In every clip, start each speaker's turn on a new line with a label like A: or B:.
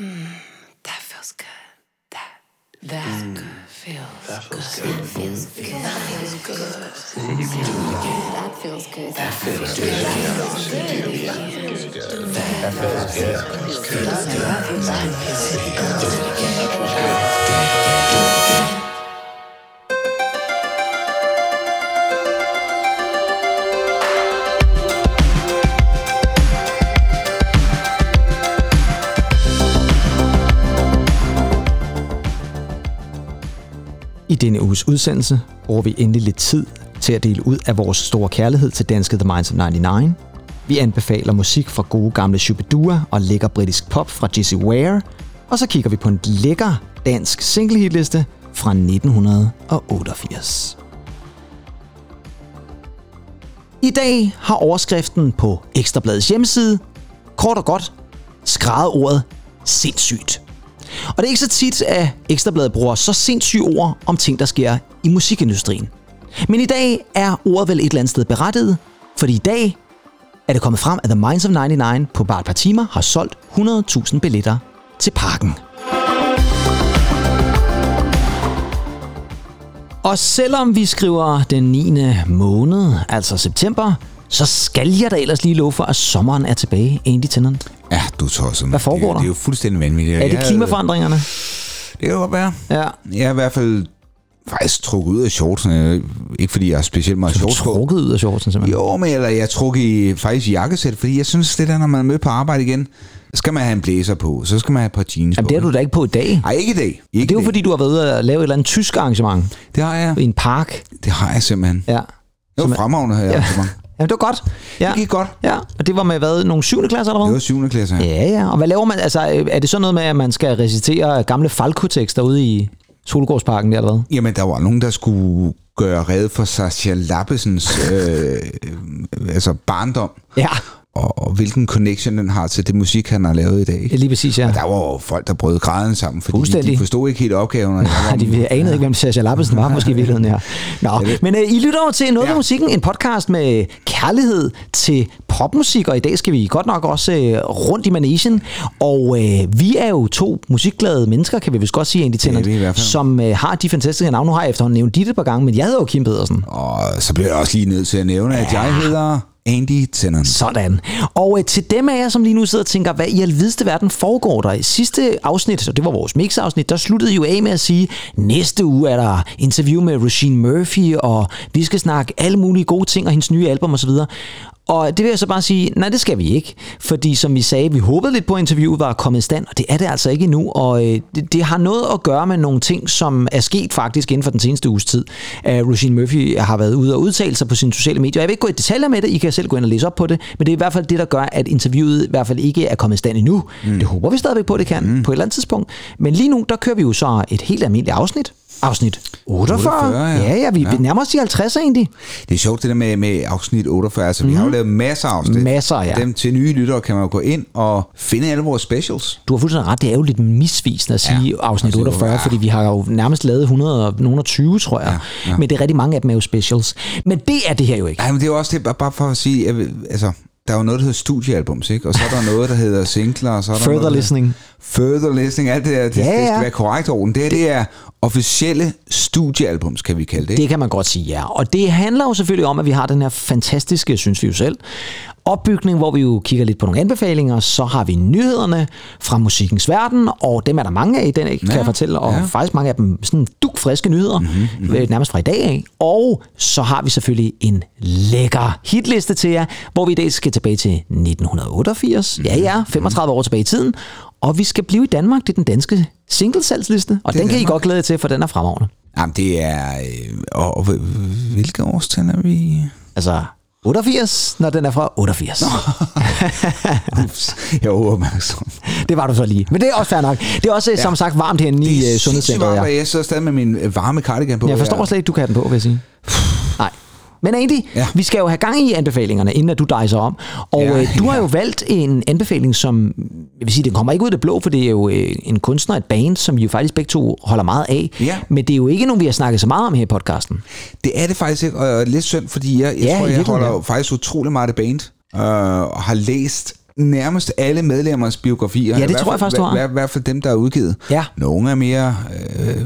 A: That feels good. That that feels good. that feels good. That feels good. That feels good. That feels good. That feels good. That feels good.
B: I denne uges udsendelse bruger vi endelig lidt tid til at dele ud af vores store kærlighed til danske The Minds of 99. Vi anbefaler musik fra gode gamle Shubidua og lækker britisk pop fra Jesse Ware. Og så kigger vi på en lækker dansk singlehitliste fra 1988. I dag har overskriften på Ekstrabladets hjemmeside kort og godt skrevet ordet sindssygt. Og det er ikke så tit, at Ekstrabladet bruger så sindssyge ord om ting, der sker i musikindustrien. Men i dag er ordet vel et eller andet sted berettiget, fordi i dag er det kommet frem, at The Minds of 99 på bare et par timer har solgt 100.000 billetter til parken. Og selvom vi skriver den 9. måned, altså september, så skal jeg da ellers lige love for, at sommeren er tilbage, Andy Tennant.
C: Ja, du tosset.
B: Hvad foregår
C: det,
B: der?
C: Det er jo fuldstændig vanvittigt.
B: Er det klimaforandringerne?
C: Det kan godt være.
B: Ja.
C: Jeg er i hvert fald faktisk trukket ud af shortsene. Ikke fordi jeg har specielt meget
B: er
C: shorts
B: trukket ud af shortsen simpelthen.
C: Jo, men eller jeg er trukket i, faktisk i jakkesæt, fordi jeg synes, det der, når man er med på arbejde igen, så skal man have en blæser på, så skal man have et par jeans
B: Jamen,
C: på.
B: det er du da ikke på i dag.
C: Nej, ikke i dag. Ikke
B: Det er jo
C: i
B: fordi, du har været ude og lave et eller andet tysk arrangement
C: Det har jeg.
B: i en park.
C: Det har jeg simpelthen.
B: Ja.
C: Det var fremragende her. Ja.
B: Ja, det var godt. Ja.
C: Det gik godt.
B: Ja, og det var med hvad? Nogle 7. klasser eller
C: Det
B: hvad?
C: var 7. klasse. Ja.
B: Ja, ja. Og hvad laver man? Altså, er det sådan noget med, at man skal recitere gamle Falco-tekster ude i Solgårdsparken der, eller hvad?
C: Jamen, der var nogen, der skulle gøre red for Sascha Lappesens øh, øh, altså barndom,
B: Ja,
C: og, og hvilken connection den har til det musik, han har lavet i dag.
B: lige præcis, ja.
C: Og der var jo folk, der brød græden sammen, fordi
B: Fuldstændig.
C: de forstod ikke helt opgaven. Og
B: Nej,
C: var,
B: de anede ikke, hvem Sascha Lappesen var, måske i virkeligheden, ja. Nå, men øh, I lytter over til Noget ja.
C: Ja.
B: musikken, en podcast med kærlighed til popmusik, og i dag skal vi godt nok også øh, rundt i managen. Og øh, vi er jo to musikglade mennesker, kan vi vist godt sige,
C: i hvert fald.
B: som øh, har de fantastiske navne. Nu har jeg efterhånden nævnt dit et par gange, men jeg hedder jo Kim Pedersen.
C: Og så blev jeg også lige nødt til at nævne, at jeg hedder Andy Tennant.
B: Sådan. Og øh, til dem af jer, som lige nu sidder og tænker, hvad i alvideste verden foregår der? I sidste afsnit, så det var vores mix-afsnit, der sluttede I jo af med at sige, næste uge er der interview med Regine Murphy, og vi skal snakke alle mulige gode ting og hendes nye album osv. Og det vil jeg så bare sige, nej, det skal vi ikke. Fordi som vi sagde, vi håbede lidt på, at interviewet var kommet i stand, og det er det altså ikke endnu. Og øh, det, det har noget at gøre med nogle ting, som er sket faktisk inden for den seneste uges tid. Uh, Regine Murphy har været ude og udtale sig på sine sociale medier. Jeg vil ikke gå i detaljer med det, I kan selv gå ind og læse op på det, men det er i hvert fald det, der gør, at interviewet i hvert fald ikke er kommet i stand endnu. Mm. Det håber vi stadigvæk på, det kan mm. på et eller andet tidspunkt. Men lige nu, der kører vi jo så et helt almindeligt afsnit. Afsnit 48.
C: 48, ja.
B: ja, ja, vi, ja. vi nærmer os de 50 egentlig.
C: Det er sjovt det der med, med afsnit 48. Altså, vi har jo lavet masser af afsnit.
B: Mhm. Masser, ja.
C: Dem til nye lyttere kan man jo gå ind og finde alle vores specials.
B: Du har fuldstændig ret. Det er jo lidt misvisende at sige ja, afsnit
C: afsnit
B: 48, ja.
C: 48.
B: fordi vi har jo nærmest lavet 100, og- nogen og 20, tror jeg. Ja, ja. Men det er rigtig mange af dem er jo specials. Men det er det her jo ikke.
C: Nej, men det er jo også det, bare- for at sige, jeg, altså, der er jo noget, der hedder studiealbums, ikke? Og så er der noget, der hedder singler, og så er der
B: Further
C: noget, der-
B: listening.
C: Further listening, alt det der, det,
B: Ja,
C: ja, det skal være korrekt orden. Det her, det er officielle studiealbums, kan vi kalde det. ikke?
B: Det kan man godt sige, ja. Og det handler jo selvfølgelig om, at vi har den her fantastiske, synes vi jo selv, opbygning, hvor vi jo kigger lidt på nogle anbefalinger. Så har vi nyhederne fra musikkens verden, og dem er der mange af i den, kan
C: Ja,
B: jeg fortælle. Og
C: ja.
B: faktisk mange af dem sådan dukfriske nyheder, mm-hmm, nærmest fra i dag af. Og så har vi selvfølgelig en lækker hitliste til jer, hvor vi i dag skal tilbage til 1988. Ja, ja, 35 år tilbage i tiden. Og vi skal blive i Danmark. Det er den danske singlesalgsliste, og den kan I
C: Danmark.
B: godt glæde jer til, for den er fremragende.
C: Jamen, det er... Øh, og, hvilke årstal er vi?
B: Altså 88, når den er fra 88.
C: Ups, jeg er uopmærksom.
B: Det var du så lige. Men det er også fair nok. Det er også, ja. som sagt, varmt herinde i uh,
C: sindssygt
B: sundhedscenteret.
C: varmt,
B: Ja.
C: og jeg sidder stadig med min øh, varme cardigan på.
B: Jeg forstår slet ikke, du kan have den på, vil jeg sige. Men Andy, ja. Vi skal jo have gang i anbefalingerne, inden at du dejser om. Og
C: Ja,
B: ja, du har jo valgt en anbefaling, som, jeg vil sige, den kommer ikke ud af det blå, for det er jo øh, en kunstner, et band, som vi jo faktisk begge to holder meget af.
C: Ja.
B: Men det er jo ikke nogen, vi har snakket så meget om her i podcasten.
C: Det er det faktisk ikke, og lidt synd, fordi jeg, jeg
B: Ja,
C: tror, jeg holder jo faktisk utrolig meget af band, øh, og har læst nærmest alle medlemmers biografier.
B: Ja, det tror jeg faktisk, du har.
C: I hvert fald dem, der er udgivet.
B: Ja.
C: Nogle er mere øh,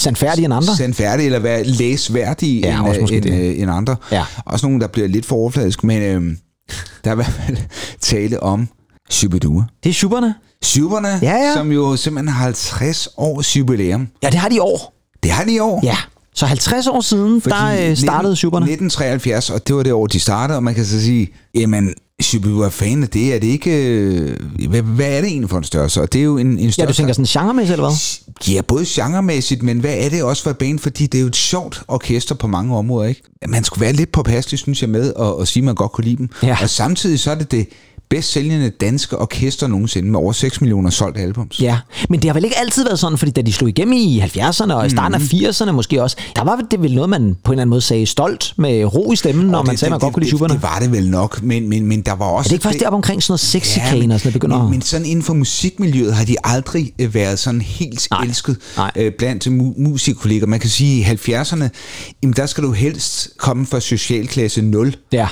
B: Sandfærdige end andre.
C: sandfærdige eller være læsværdige
B: Ja,
C: end,
B: også måske
C: end,
B: det.
C: øh, end andre.
B: Ja.
C: Også nogle, der bliver lidt for overfladiske, men øh, der er i hvert fald tale om Shubidua.
B: Det er Schuberne.
C: Schuberne,
B: Ja, ja.
C: som jo simpelthen har 50 års jubilæum.
B: Ja, det har de i år.
C: Det har de i år.
B: Ja. Så 50 år siden,
C: Fordi
B: der øh, startede
C: 19
B: Schuberne.
C: 1973, og det var det år, de startede, og man kan så sige, jamen, Er fan af det, er det ikke... øh, Hvad, hvad er det egentlig for en størrelse? Og det er jo en, en
B: Ja,
C: størrelse...
B: du tænker sådan genremæssigt, eller hvad?
C: Ja, både genremæssigt, men hvad er det også for et band? Fordi det er jo et sjovt orkester på mange områder, ikke? Man skulle være lidt påpasselig, synes jeg, med at, at sige, at man godt kunne lide dem.
B: Ja.
C: Og samtidig så er det det bedst sælgende danske orkester nogensinde, med over 6 millioner solgte albums.
B: Ja, men det har vel ikke altid været sådan, fordi da de slog igennem i 70'erne og i starten af 80'erne måske også, der var det vel noget, man på en eller anden måde sagde stolt med ro i stemmen, når man
C: det-
B: sagde, man
C: det-
B: godt kunne lide
C: det,
B: Schuberne.
C: det, var det vel nok, men, men, men der var også...
B: Er det ikke først deroppe omkring sådan noget sexikane
C: men,
B: og sådan noget begynder
C: men,
B: at-
C: men sådan inden for musikmiljøet har de aldrig øh, været sådan helt
B: Nej,
C: elsket
B: nej.
C: øh, blandt mu- musikkolleger. Man kan sige, i 70'erne, jamen der skal du helst komme fra socialklasse 0.
B: Ja.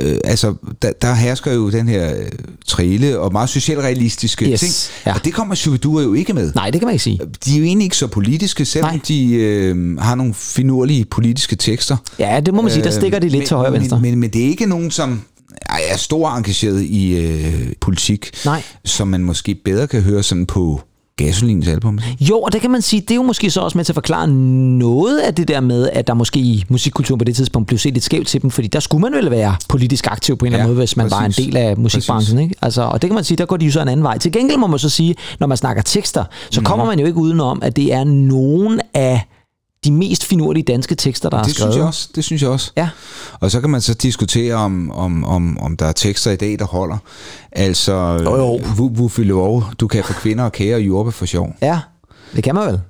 C: Øh, altså, der, der hersker jo den her øh, trille og meget socialrealistiske
B: Yes,
C: ting.
B: ja.
C: Og det kommer Shubidua jo ikke med.
B: Nej, det kan man ikke sige.
C: De er jo egentlig ikke så politiske, selvom
B: Nej.
C: de øh, har nogle finurlige politiske tekster.
B: Ja, det må man sige, der
C: Øh,
B: stikker de lidt
C: men,
B: til højre og venstre.
C: Men, men, men det er ikke nogen, som er er stor engageret i øh, politik,
B: Nej.
C: som man måske bedre kan høre sådan på Gasolins album.
B: Jo, og det kan man sige, det er jo måske så også med til at forklare noget af det der med, at der måske i musikkulturen på det tidspunkt blev set lidt skævt til dem, fordi der skulle man vel være politisk aktiv på en eller anden
C: Ja,
B: måde, hvis man var en
C: præcis.
B: del af musikbranchen. Ikke? Altså, og det kan man sige, der går de jo så en anden vej. Til gengæld må man så sige, når man snakker tekster, så
C: Mhm.
B: kommer man jo ikke udenom, at det er nogen af de mest finurlige danske tekster, der er
C: Det
B: skrevet.
C: synes jeg også. Det synes jeg også.
B: Ja.
C: Og så kan man så diskutere, om, om, om, om der er tekster i dag, der holder. Altså,
B: Jo, jo.
C: Wuffe Lov, du kan få kvinder og kære og jordbe for sjov.
B: Ja, det kan man vel.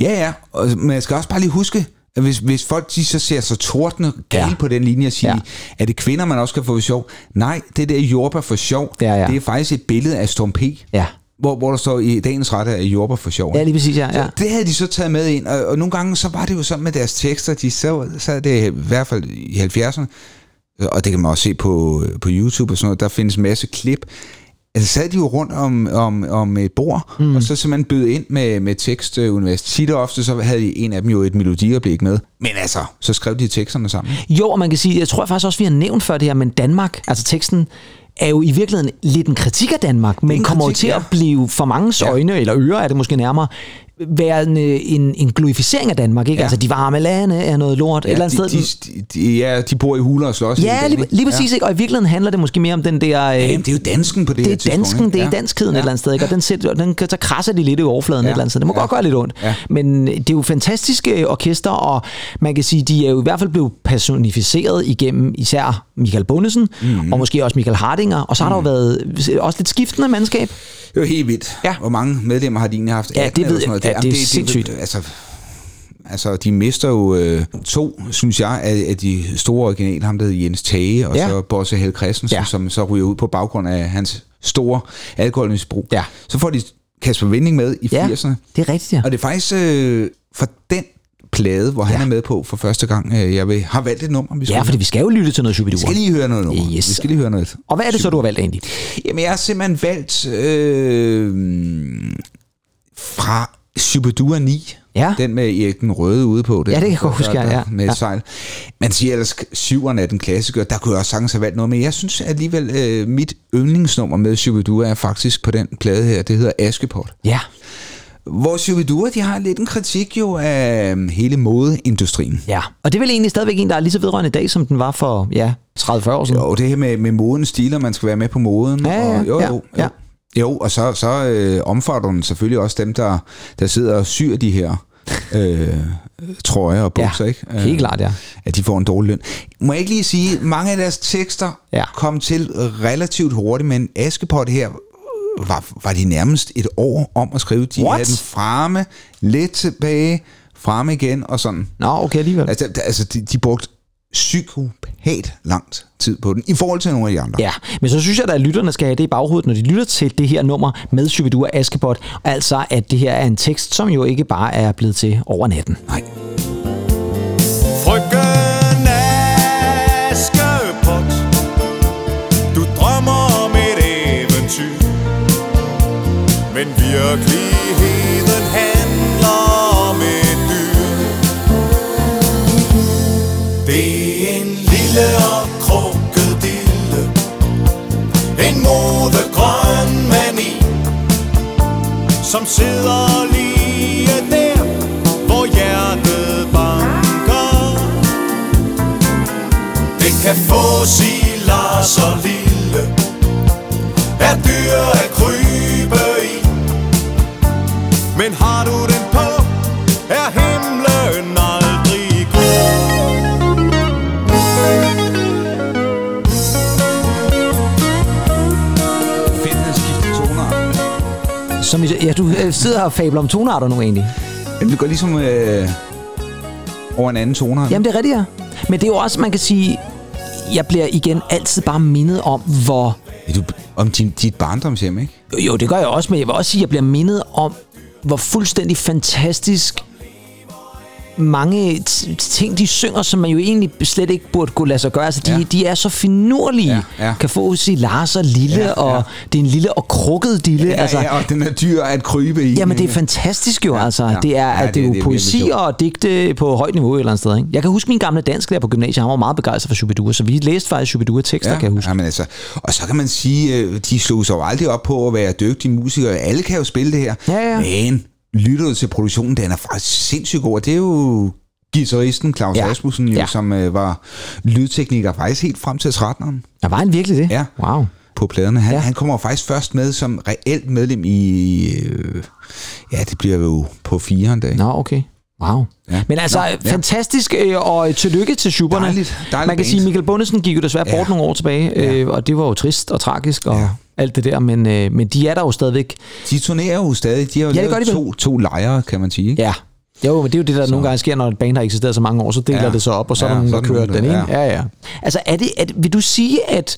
C: Ja, ja, og, men jeg skal også bare lige huske, at hvis, hvis folk de så ser så tordne gale
B: Ja.
C: på den linje og siger,
B: ja.
C: er det kvinder, man også kan få for sjov? Nej, det der jordbær for sjov,
B: Ja, ja.
C: det er faktisk et billede af Storm P.
B: Ja.
C: Hvor, hvor der står i dagens rette af jordbær for sjov.
B: Ja, lige præcis, ja. ja.
C: Så det havde de så taget med ind, og, og nogle gange så var det jo sådan med deres tekster, de så, så er det i hvert fald i 70'erne, og det kan man også se på, på YouTube og sådan noget, der findes en masse klip, Altså sad de jo rundt om, om, om et bord, mm. og så simpelthen bød ind med, med tekst øh, universitet. Tit og ofte så havde en af dem jo et melodioplæg med. Men altså, så skrev de teksterne sammen.
B: Jo, og man kan sige, jeg tror faktisk også, vi har nævnt før det her, men Danmark, altså teksten, er jo i virkeligheden lidt en kritik af Danmark, men
C: en
B: kommer jo
C: kritik,
B: til
C: ja.
B: at blive for mange øjne, eller ører er det måske nærmere, være en, øh, en, en glorificering af Danmark, ikke? Ja.
C: Ja.
B: Altså, de varme lande er noget lort, ja, et eller andet
C: de,
B: sted.
C: de, de, ja, de bor i huler og slås.
B: ja, lige, lige præcis, ikke? Og i virkeligheden handler det måske mere om den der... Øh,
C: Ja, jamen, det er jo dansken på det,
B: det er dansken,
C: ikke?
B: det er
C: Ja.
B: danskheden ja. et eller andet sted, ikke? og den, sætter, den, så krasser de lidt i overfladen ja. et eller andet sted. Det må ja.
C: Ja.
B: godt gøre lidt ondt.
C: Ja.
B: Men det er jo fantastiske orkester, og man kan sige, de er jo i hvert fald blevet personificeret igennem især Michael Bundesen, mm. og måske også Michael Hardinger, og så har mm. der jo været også lidt skiftende mandskab.
C: Det er jo helt vildt.
B: Ja.
C: Hvor mange medlemmer har de egentlig haft?
B: Ja,
C: 18
B: det ved jeg.
C: Noget.
B: Ja, det er
C: Jamen,
B: sindssygt.
C: altså, altså, de mister jo øh, to, synes jeg, af, af de store originale. Ham der hedder Jens Tage, og
B: Ja.
C: så Bosse Hel Christensen,
B: Ja.
C: som så ryger ud på baggrund af hans store alkoholmisbrug.
B: Ja.
C: Så får de Kasper Vinding med i
B: Ja,
C: 80'erne.
B: det er rigtigt, ja.
C: Og det er faktisk øh, for den plade, hvor han
B: Ja.
C: er med på for første gang, øh, jeg vil, har valgt et nummer. Vi skal,
B: Ja, fordi vi skal jo lytte til noget
C: vi
B: Shubidua.
C: skal lige høre noget nummer.
B: Yes.
C: Vi skal lige høre noget.
B: Og hvad er det så, du har valgt egentlig?
C: Jamen, jeg har simpelthen valgt øh, fra Shubidua 9.
B: Ja.
C: Den med Erik den Røde ude på det.
B: Ja, det kan jeg godt huske,
C: Der-
B: ja.
C: Med
B: Ja.
C: sejl. Man siger ellers, syveren er den klassiker. Der kunne jeg også sagtens have valgt noget, men jeg synes alligevel, øh, mit yndlingsnummer med Shubidua er faktisk på den plade her. Det hedder Askepot.
B: Ja.
C: Hvor Shubidua, de har lidt en kritik jo af øh, hele modeindustrien.
B: Ja, og det er vel egentlig stadigvæk en, der er lige så vedrørende i dag, som den var for, ja, 30-40 år siden.
C: Jo, det her med, med moden stiler, man skal være med på moden.
B: Ja, ja,
C: og, jo,
B: ja,
C: jo, jo.
B: ja.
C: Jo, og så, så øh, omfatter den selvfølgelig også dem, der, der sidder og syr de her øh, trøjer og bukser,
B: Ja,
C: ikke? Øh,
B: helt klart, ja.
C: At de får en dårlig løn. Må jeg ikke lige sige, mange af deres tekster
B: Ja.
C: kom til relativt hurtigt, men Askepot her var, var de nærmest et år om at skrive. De
B: What?
C: havde den fremme, lidt tilbage, fremme igen og sådan.
B: Nå, okay, alligevel.
C: Altså, altså de, de brugte psykopat langt tid på den, i forhold til nogle af de andre.
B: Ja, men så synes jeg, at lytterne skal have det i baghovedet, når de lytter til det her nummer med Shubidua Askepot. Altså, at det her er en tekst, som jo ikke bare er blevet til over natten.
C: Nej.
D: Frøken Askepot Du drømmer om et Men virkeligheden Som sidder lige der Hvor hjertet banker. Det kan få sig så lille Er dyr at krybe i. Men har du den
B: Som ja, du øh, sidder og fabler om tonarter nu egentlig.
C: Jamen, det går ligesom øh, over en anden toner.
B: Jamen, det er rigtigt, ja. Men det er jo også, man kan sige, jeg bliver igen altid bare mindet om, hvor...
C: Er du, om din, dit barndomshjem, ikke?
B: Jo, jo, det gør jeg også, men jeg vil også sige, at jeg bliver mindet om, hvor fuldstændig fantastisk mange ting, de synger, som man jo egentlig slet ikke burde kunne lade sig gøre. Altså, de,
C: Ja.
B: ja. de er så finurlige.
C: Ja, ja.
B: Kan få sige Lars og Lille,
C: Ja,
B: ja,
C: ja.
B: og det er en lille og krukket dille.
C: Ja,
B: altså,
C: ja, og den er dyr at krybe i.
B: Jamen, det er fantastisk jo, altså.
C: ja.
B: Det er,
C: Ja,
B: at
C: det-
B: det, er jo
C: det
B: poesi og digte på højt niveau et eller andet sted. Ikke? Jeg kan huske min gamle dansk der på gymnasiet. Han var meget begejstret for Shubidua, så vi læste faktisk Shubidua-tekster, kan jeg huske.
C: Jamen altså, og så kan man sige, øh, de slog sig jo aldrig op på at være dygtige musikere. Alle kan jo spille det her.
B: Ja, ja.
C: Men lytter du til produktionen, den er faktisk sindssygt god. Og det er jo guitaristen Claus
B: Ja.
C: Rasmussen, jo,
B: Ja.
C: som øh, var lydtekniker faktisk helt frem til 13'eren
B: Der var han virkelig det?
C: Ja.
B: Wow.
C: på pladerne. Han, ja.
B: Ja.
C: han kommer faktisk først med som reelt medlem i... Øh, ja, det bliver jo på fire en dag.
B: Nå, okay. Wow.
C: Ja.
B: Ja. Men altså,
C: Nå,
B: Nå,
C: ja.
B: ja. fantastisk, øh, og tillykke til Schuberne.
C: Dejligt, dejligt
B: Man kan
C: band.
B: sige, Michael Bundesen gik jo desværre
C: Ja.
B: bort nogle år tilbage, øh, og det var jo trist og tragisk og
C: Ja.
B: ja. alt det der, men, øh, men de er der jo stadigvæk.
C: De turnerer jo stadig. De har jo
B: Ja,
C: lavet
B: de
C: to, to lejre, kan man sige. Ikke?
B: Ja. Jo, men det er jo det, der så. nogle gange sker, når et band har eksisteret så mange år, så deler
C: Ja.
B: ja. det sig op, og så
C: Ja,
B: er der nogen, der
C: er
B: kører den
C: der-
B: ene. Ja, ja. Altså, er det, er vil du sige, at,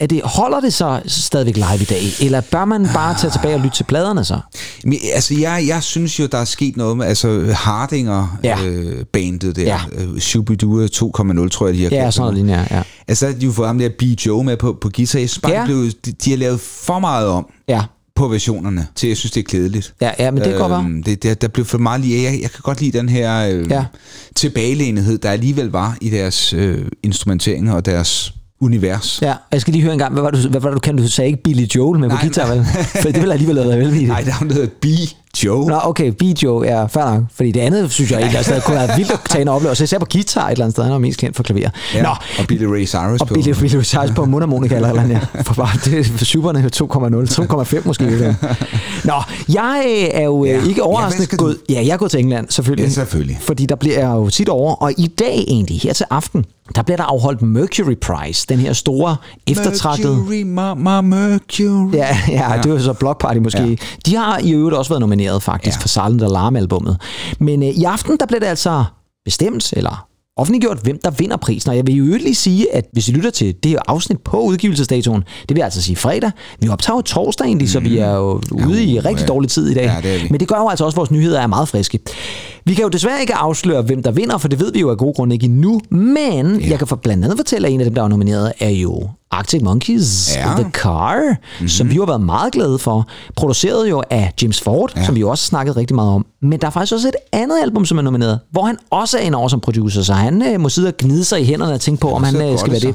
B: at det, holder det så stadigvæk live i dag, eller bør man bare tage tilbage og lytte til pladerne så?
C: Men, altså, jeg, jeg synes jo, der er sket noget med altså, Hardinger
B: Ja.
C: øh, der.
B: Ja.
C: Øh, Shubidua 2.0, tror jeg, de har
B: Ja, sådan
C: det.
B: noget lignende, ja.
C: Altså, der har de jo fået ham der B. Joe med på, på guitar. Jeg synes bare,
B: Ja.
C: blev, de, de har lavet for meget om
B: Ja,
C: på versionerne, til jeg synes, det er kedeligt.
B: ja, ja men det godt være.
C: Øhm, det, det, der blev for meget lige. Jeg, jeg kan godt lide den her øh,
B: Ja.
C: tilbagelænethed, der alligevel var i deres øh, instrumentering og deres univers.
B: Ja, jeg skal lige høre en gang, hvad var, du, hvad var det, du kan? Du sagde ikke Billy Joel med på guitar, vel? For det ville alligevel have været velvildigt.
C: Nej, der er jo noget B. Joe.
B: Nå, okay, B. Joe, ja, fair nok. Fordi det andet, synes jeg, egentlig, altså, kunne være vildt at tage en oplevelse. Især på guitar et eller andet sted. Han er mest kendt for klaver.
C: Ja,
B: Nå,
C: og Billy Ray Cyrus
B: og
C: på.
B: Billy, Billy Size på mundharmonika eller et eller ja. For bare, det er for superne 2,0, 2,5 måske. Ja. Nå, jeg øh, er jo
C: Ja.
B: ja. ikke
C: Ja,
B: overraskende
C: du?
B: gået... Ja, jeg er gået til England, selvfølgelig.
C: Ja, selvfølgelig.
B: Fordi der bliver jeg jo tit over. Og i dag egentlig, her til aften, der bliver der afholdt Mercury Prize. Den her store, eftertragtede...
C: Mercury, mama, Mercury.
B: Ja, ja, ja, det var så Block Party måske.
C: Ja.
B: Ja. De har i øvrigt også været nomineret faktisk
C: Ja.
B: ja. for Silent Alarm-albummet. Men øh, i aften, der blev det altså bestemt, eller offentliggjort, hvem der vinder prisen. Og jeg vil i øvrigt lige sige, at hvis I lytter til det her afsnit på udgivelsesdatoen, det vil altså sige fredag. Vi optager jo torsdag egentlig, så vi er jo ude i rigtig
C: ja.
B: dårlig tid i dag.
C: Ja, det vi.
B: Men det gør jo altså også, at vores nyheder er meget friske. Vi kan jo desværre ikke afsløre, hvem der vinder, for det ved vi jo af gode grunde ikke endnu. Men ja. jeg kan for blandt andet fortælle, at en af dem, der er nomineret, er jo Arctic Monkeys
C: Ja.
B: The Car, mm-hmm. som vi jo har været meget glade for. Produceret jo af James Ford, ja. som vi jo også snakket rigtig meget om. Men der er faktisk også et andet album, som er nomineret, hvor han også er en over som producer, så han øh, må sidde og gnide sig i hænderne og tænke på, om han øh, skal være
C: så.
B: det.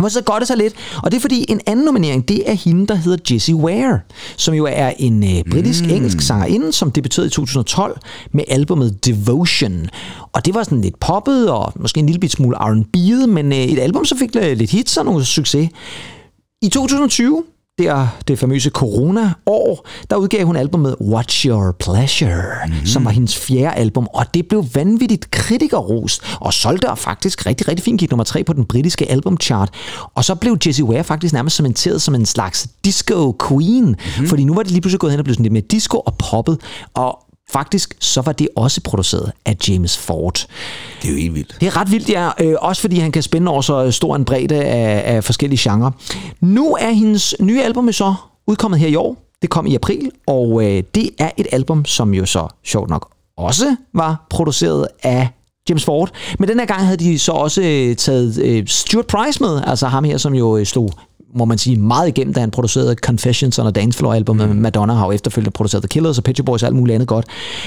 B: Må så godt sig lidt, og det er fordi en anden nominering, det er hende, der hedder Jessie Ware, som jo er en øh, britisk-engelsk mm. sangerinde, som debuterede i 2012 med albumet Devotion. Og det var sådan lidt poppet og måske en lille bit smule R&B'et, men øh, et album, som fik øh, lidt hits og noget succes. I 2020, det er det famøse corona-år, der udgav hun albumet What's Your Pleasure, mm-hmm. som var hendes fjerde album, og det blev vanvittigt kritikerrost, og solgte faktisk rigtig, rigtig fint, gik nummer tre på den britiske albumchart. Og så blev Jessie Ware faktisk nærmest cementeret som en slags disco queen, mm-hmm. fordi nu var det lige pludselig gået hen og blevet sådan lidt mere disco og poppet, og Faktisk så var det også produceret af James Ford.
C: Det er jo helt vildt.
B: Det er ret vildt, ja. Øh, også fordi han kan spænde over så stor en bredde af, af forskellige genrer. Nu er hendes nye album så udkommet her i år. Det kom i april, og øh, det er et album, som jo så sjovt nok også var produceret af James Ford. Men den her gang havde de så også øh, taget øh, Stuart Price med, altså ham her, som jo øh, slog må man sige, meget igennem, da han producerede Confessions og Dance Floor album med Madonna har jo efterfølgende produceret The Killers og Pet Boys og alt muligt andet godt.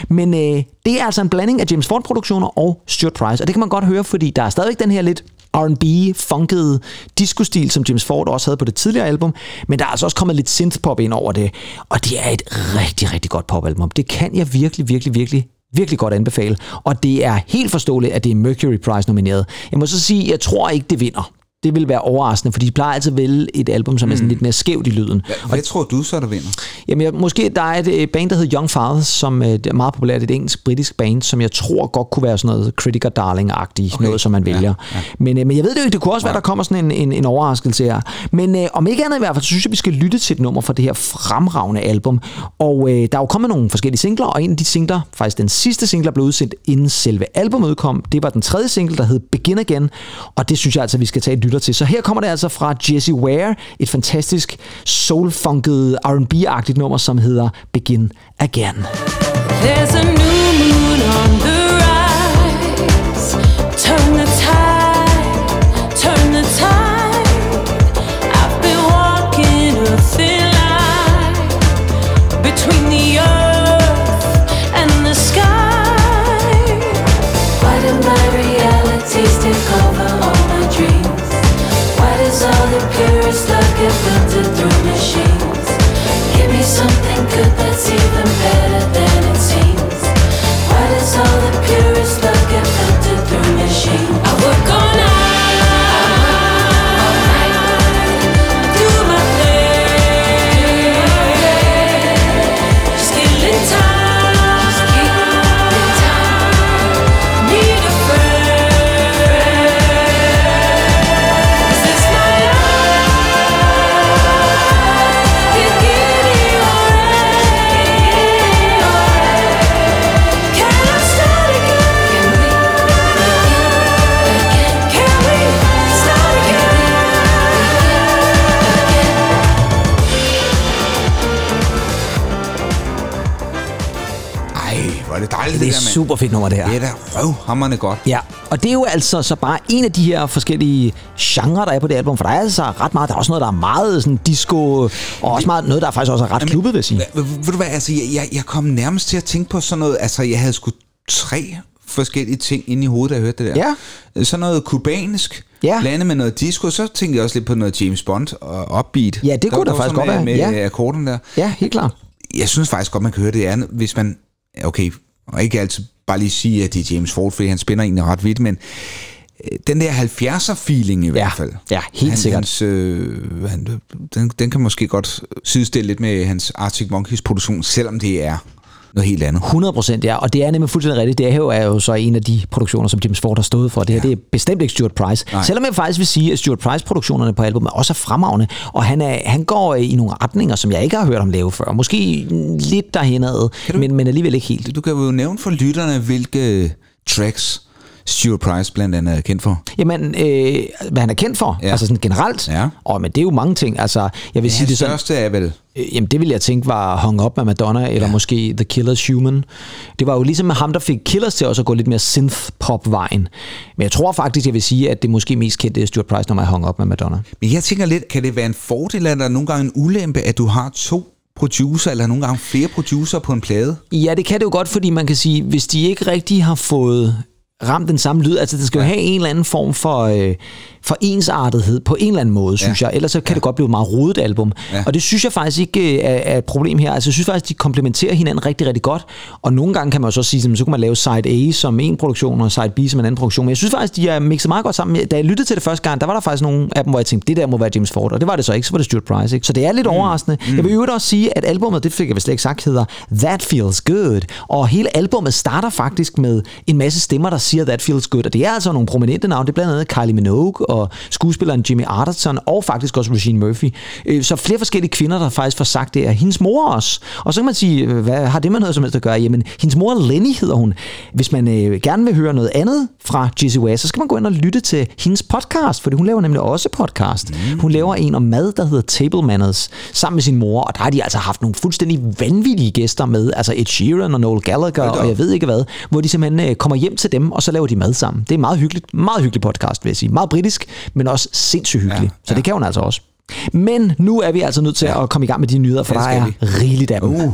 B: Men øh, det er altså en blanding af James Ford-produktioner og Stuart Price, og det kan man godt høre, fordi der er stadigvæk den her lidt R&B, funkede disco-stil, som James Ford også havde på det tidligere album, men der er altså også kommet lidt synth-pop ind over det, og det er et rigtig, rigtig godt popalbum. Det kan jeg virkelig, virkelig, virkelig virkelig godt anbefale. Og det er helt forståeligt, at det er Mercury Prize nomineret. Jeg må så sige, jeg tror ikke, det vinder det vil være overraskende, fordi de plejer altid at vælge et album, som mm. er sådan lidt mere skævt i lyden.
C: Hvad, hvad og, tror du så, der vinder?
B: Jamen, jeg, måske der er et band, der hedder Young Fathers, som øh, er meget populært, et engelsk-britisk band, som jeg tror godt kunne være sådan noget Critical Darling-agtigt, okay. noget som man vælger. Ja, ja. Men, øh, men jeg ved det jo ikke, det kunne også ja. være, der kommer sådan en, en, en overraskelse her. Men øh, om ikke andet i hvert fald, så synes jeg, vi skal lytte til et nummer fra det her fremragende album. Og øh, der er jo kommet nogle forskellige singler, og en af de singler, faktisk den sidste single, der blev udsendt inden selve albumet udkom, det var den tredje single, der hed Begin Again, og det synes jeg altså, vi skal tage et lytter til. Så her kommer det altså fra Jesse Ware, et fantastisk soulfunket R&B-agtigt nummer, som hedder Begin Again. There's a new moon on the
C: det dejligt,
B: det, det er der, super fedt nummer, det her.
C: Det er da røvhammerne godt.
B: Ja, og det er jo altså så bare en af de her forskellige genrer, der er på det album, for der er altså ret meget, der er også noget, der er meget sådan disco, og også meget, noget, der er faktisk også er ret klubbet, vil jeg sige.
C: Ved du hvad, altså, jeg, jeg, jeg kom nærmest til at tænke på sådan noget, altså, jeg havde sgu tre forskellige ting inde i hovedet, da jeg hørte det der.
B: Ja.
C: Sådan noget kubansk, ja. blandet med noget disco, så tænkte jeg også lidt på noget James Bond og upbeat.
B: Ja, det kunne der, der faktisk godt være.
C: Med ja. akkorden der.
B: Ja, helt klart.
C: Jeg synes faktisk godt, man kan høre det, hvis man, okay, og ikke altid bare lige sige, at det er James Ford, fordi han spænder egentlig ret vidt, men øh, den der 70'er-feeling i ja, hvert fald.
B: Ja, helt han, sikkert.
C: Hans, øh, han, den, den kan måske godt sidestille lidt med hans Arctic Monkeys produktion, selvom det er noget helt andet.
B: 100 procent, ja. Og det er nemlig fuldstændig rigtigt. Det er jo, er jo så en af de produktioner, som James Ford har stået for. Det her ja. det er bestemt ikke Stuart Price. Nej. Selvom jeg faktisk vil sige, at Stuart Price-produktionerne på albumet også er fremragende. Og han, er, han går i nogle retninger, som jeg ikke har hørt ham lave før. Måske lidt derhenad, men, men alligevel ikke helt.
C: Du kan jo nævne for lytterne, hvilke tracks Stuart Price blandt andet er kendt for?
B: Jamen, øh, hvad han er kendt for, ja. altså sådan generelt.
C: Ja.
B: Og, men det er jo mange ting. Altså, jeg vil ja, sige det
C: sådan, største er vel?
B: Øh, jamen, det vil jeg tænke var Hung Up med Madonna, eller ja. måske The Killers Human. Det var jo ligesom ham, der fik Killers til også at gå lidt mere synth-pop-vejen. Men jeg tror faktisk, jeg vil sige, at det måske mest kendte er Stuart Price, når man Hung Up med Madonna.
C: Men jeg tænker lidt, kan det være en fordel, eller nogle gange en ulempe, at du har to producer, eller nogle gange flere producer på en plade?
B: Ja, det kan det jo godt, fordi man kan sige, hvis de ikke rigtig har fået ramt den samme lyd. Altså, det skal jo have en eller anden form for, øh, for ensartethed på en eller anden måde, synes ja. jeg. Ellers så kan ja. det godt blive et meget rodet album. Ja. Og det synes jeg faktisk ikke øh, er, er et problem her. Altså, jeg synes faktisk, de komplementerer hinanden rigtig, rigtig godt. Og nogle gange kan man jo så sige, så kunne man lave Side A som en produktion, og Side B som en anden produktion. Men jeg synes faktisk, de er mixet meget godt sammen. Da jeg lyttede til det første gang, der var der faktisk nogle af dem, hvor jeg tænkte, det der må være James Ford. Og det var det så ikke, så var det Stuart Price. Ikke? Så det er lidt mm. overraskende. Mm. Jeg vil jo også sige, at albumet, det fik jeg vist ikke sagt, hedder That Feels Good. Og hele albumet starter faktisk med en masse stemmer, der siger That Feels Good. Og det er altså nogle prominente navne. Det er blandt andet Kylie Minogue og skuespilleren Jimmy Arterton og faktisk også Regine Murphy. Øh, så flere forskellige kvinder, der faktisk får sagt det, er hendes mor også. Og så kan man sige, øh, hvad har det med noget som helst at gøre? Jamen, hendes mor Lenny hedder hun. Hvis man øh, gerne vil høre noget andet fra Jizzy Ware, så skal man gå ind og lytte til hendes podcast, for hun laver nemlig også podcast. Mm. Hun laver en om mad, der hedder Table Manners, sammen med sin mor, og der har de altså haft nogle fuldstændig vanvittige gæster med, altså Ed Sheeran og Noel Gallagher, og jeg ved ikke hvad, hvor de simpelthen kommer hjem til dem, og så laver de mad sammen. Det er meget hyggeligt, meget hyggelig podcast, vil jeg sige. Meget britisk, men også sindssygt hyggelig. Ja, så ja. det kan hun altså også. Men nu er vi altså nødt til at komme i gang med de nyheder, for
C: Ja,
B: der er
C: vi.
B: rigeligt af dem.
C: Uh.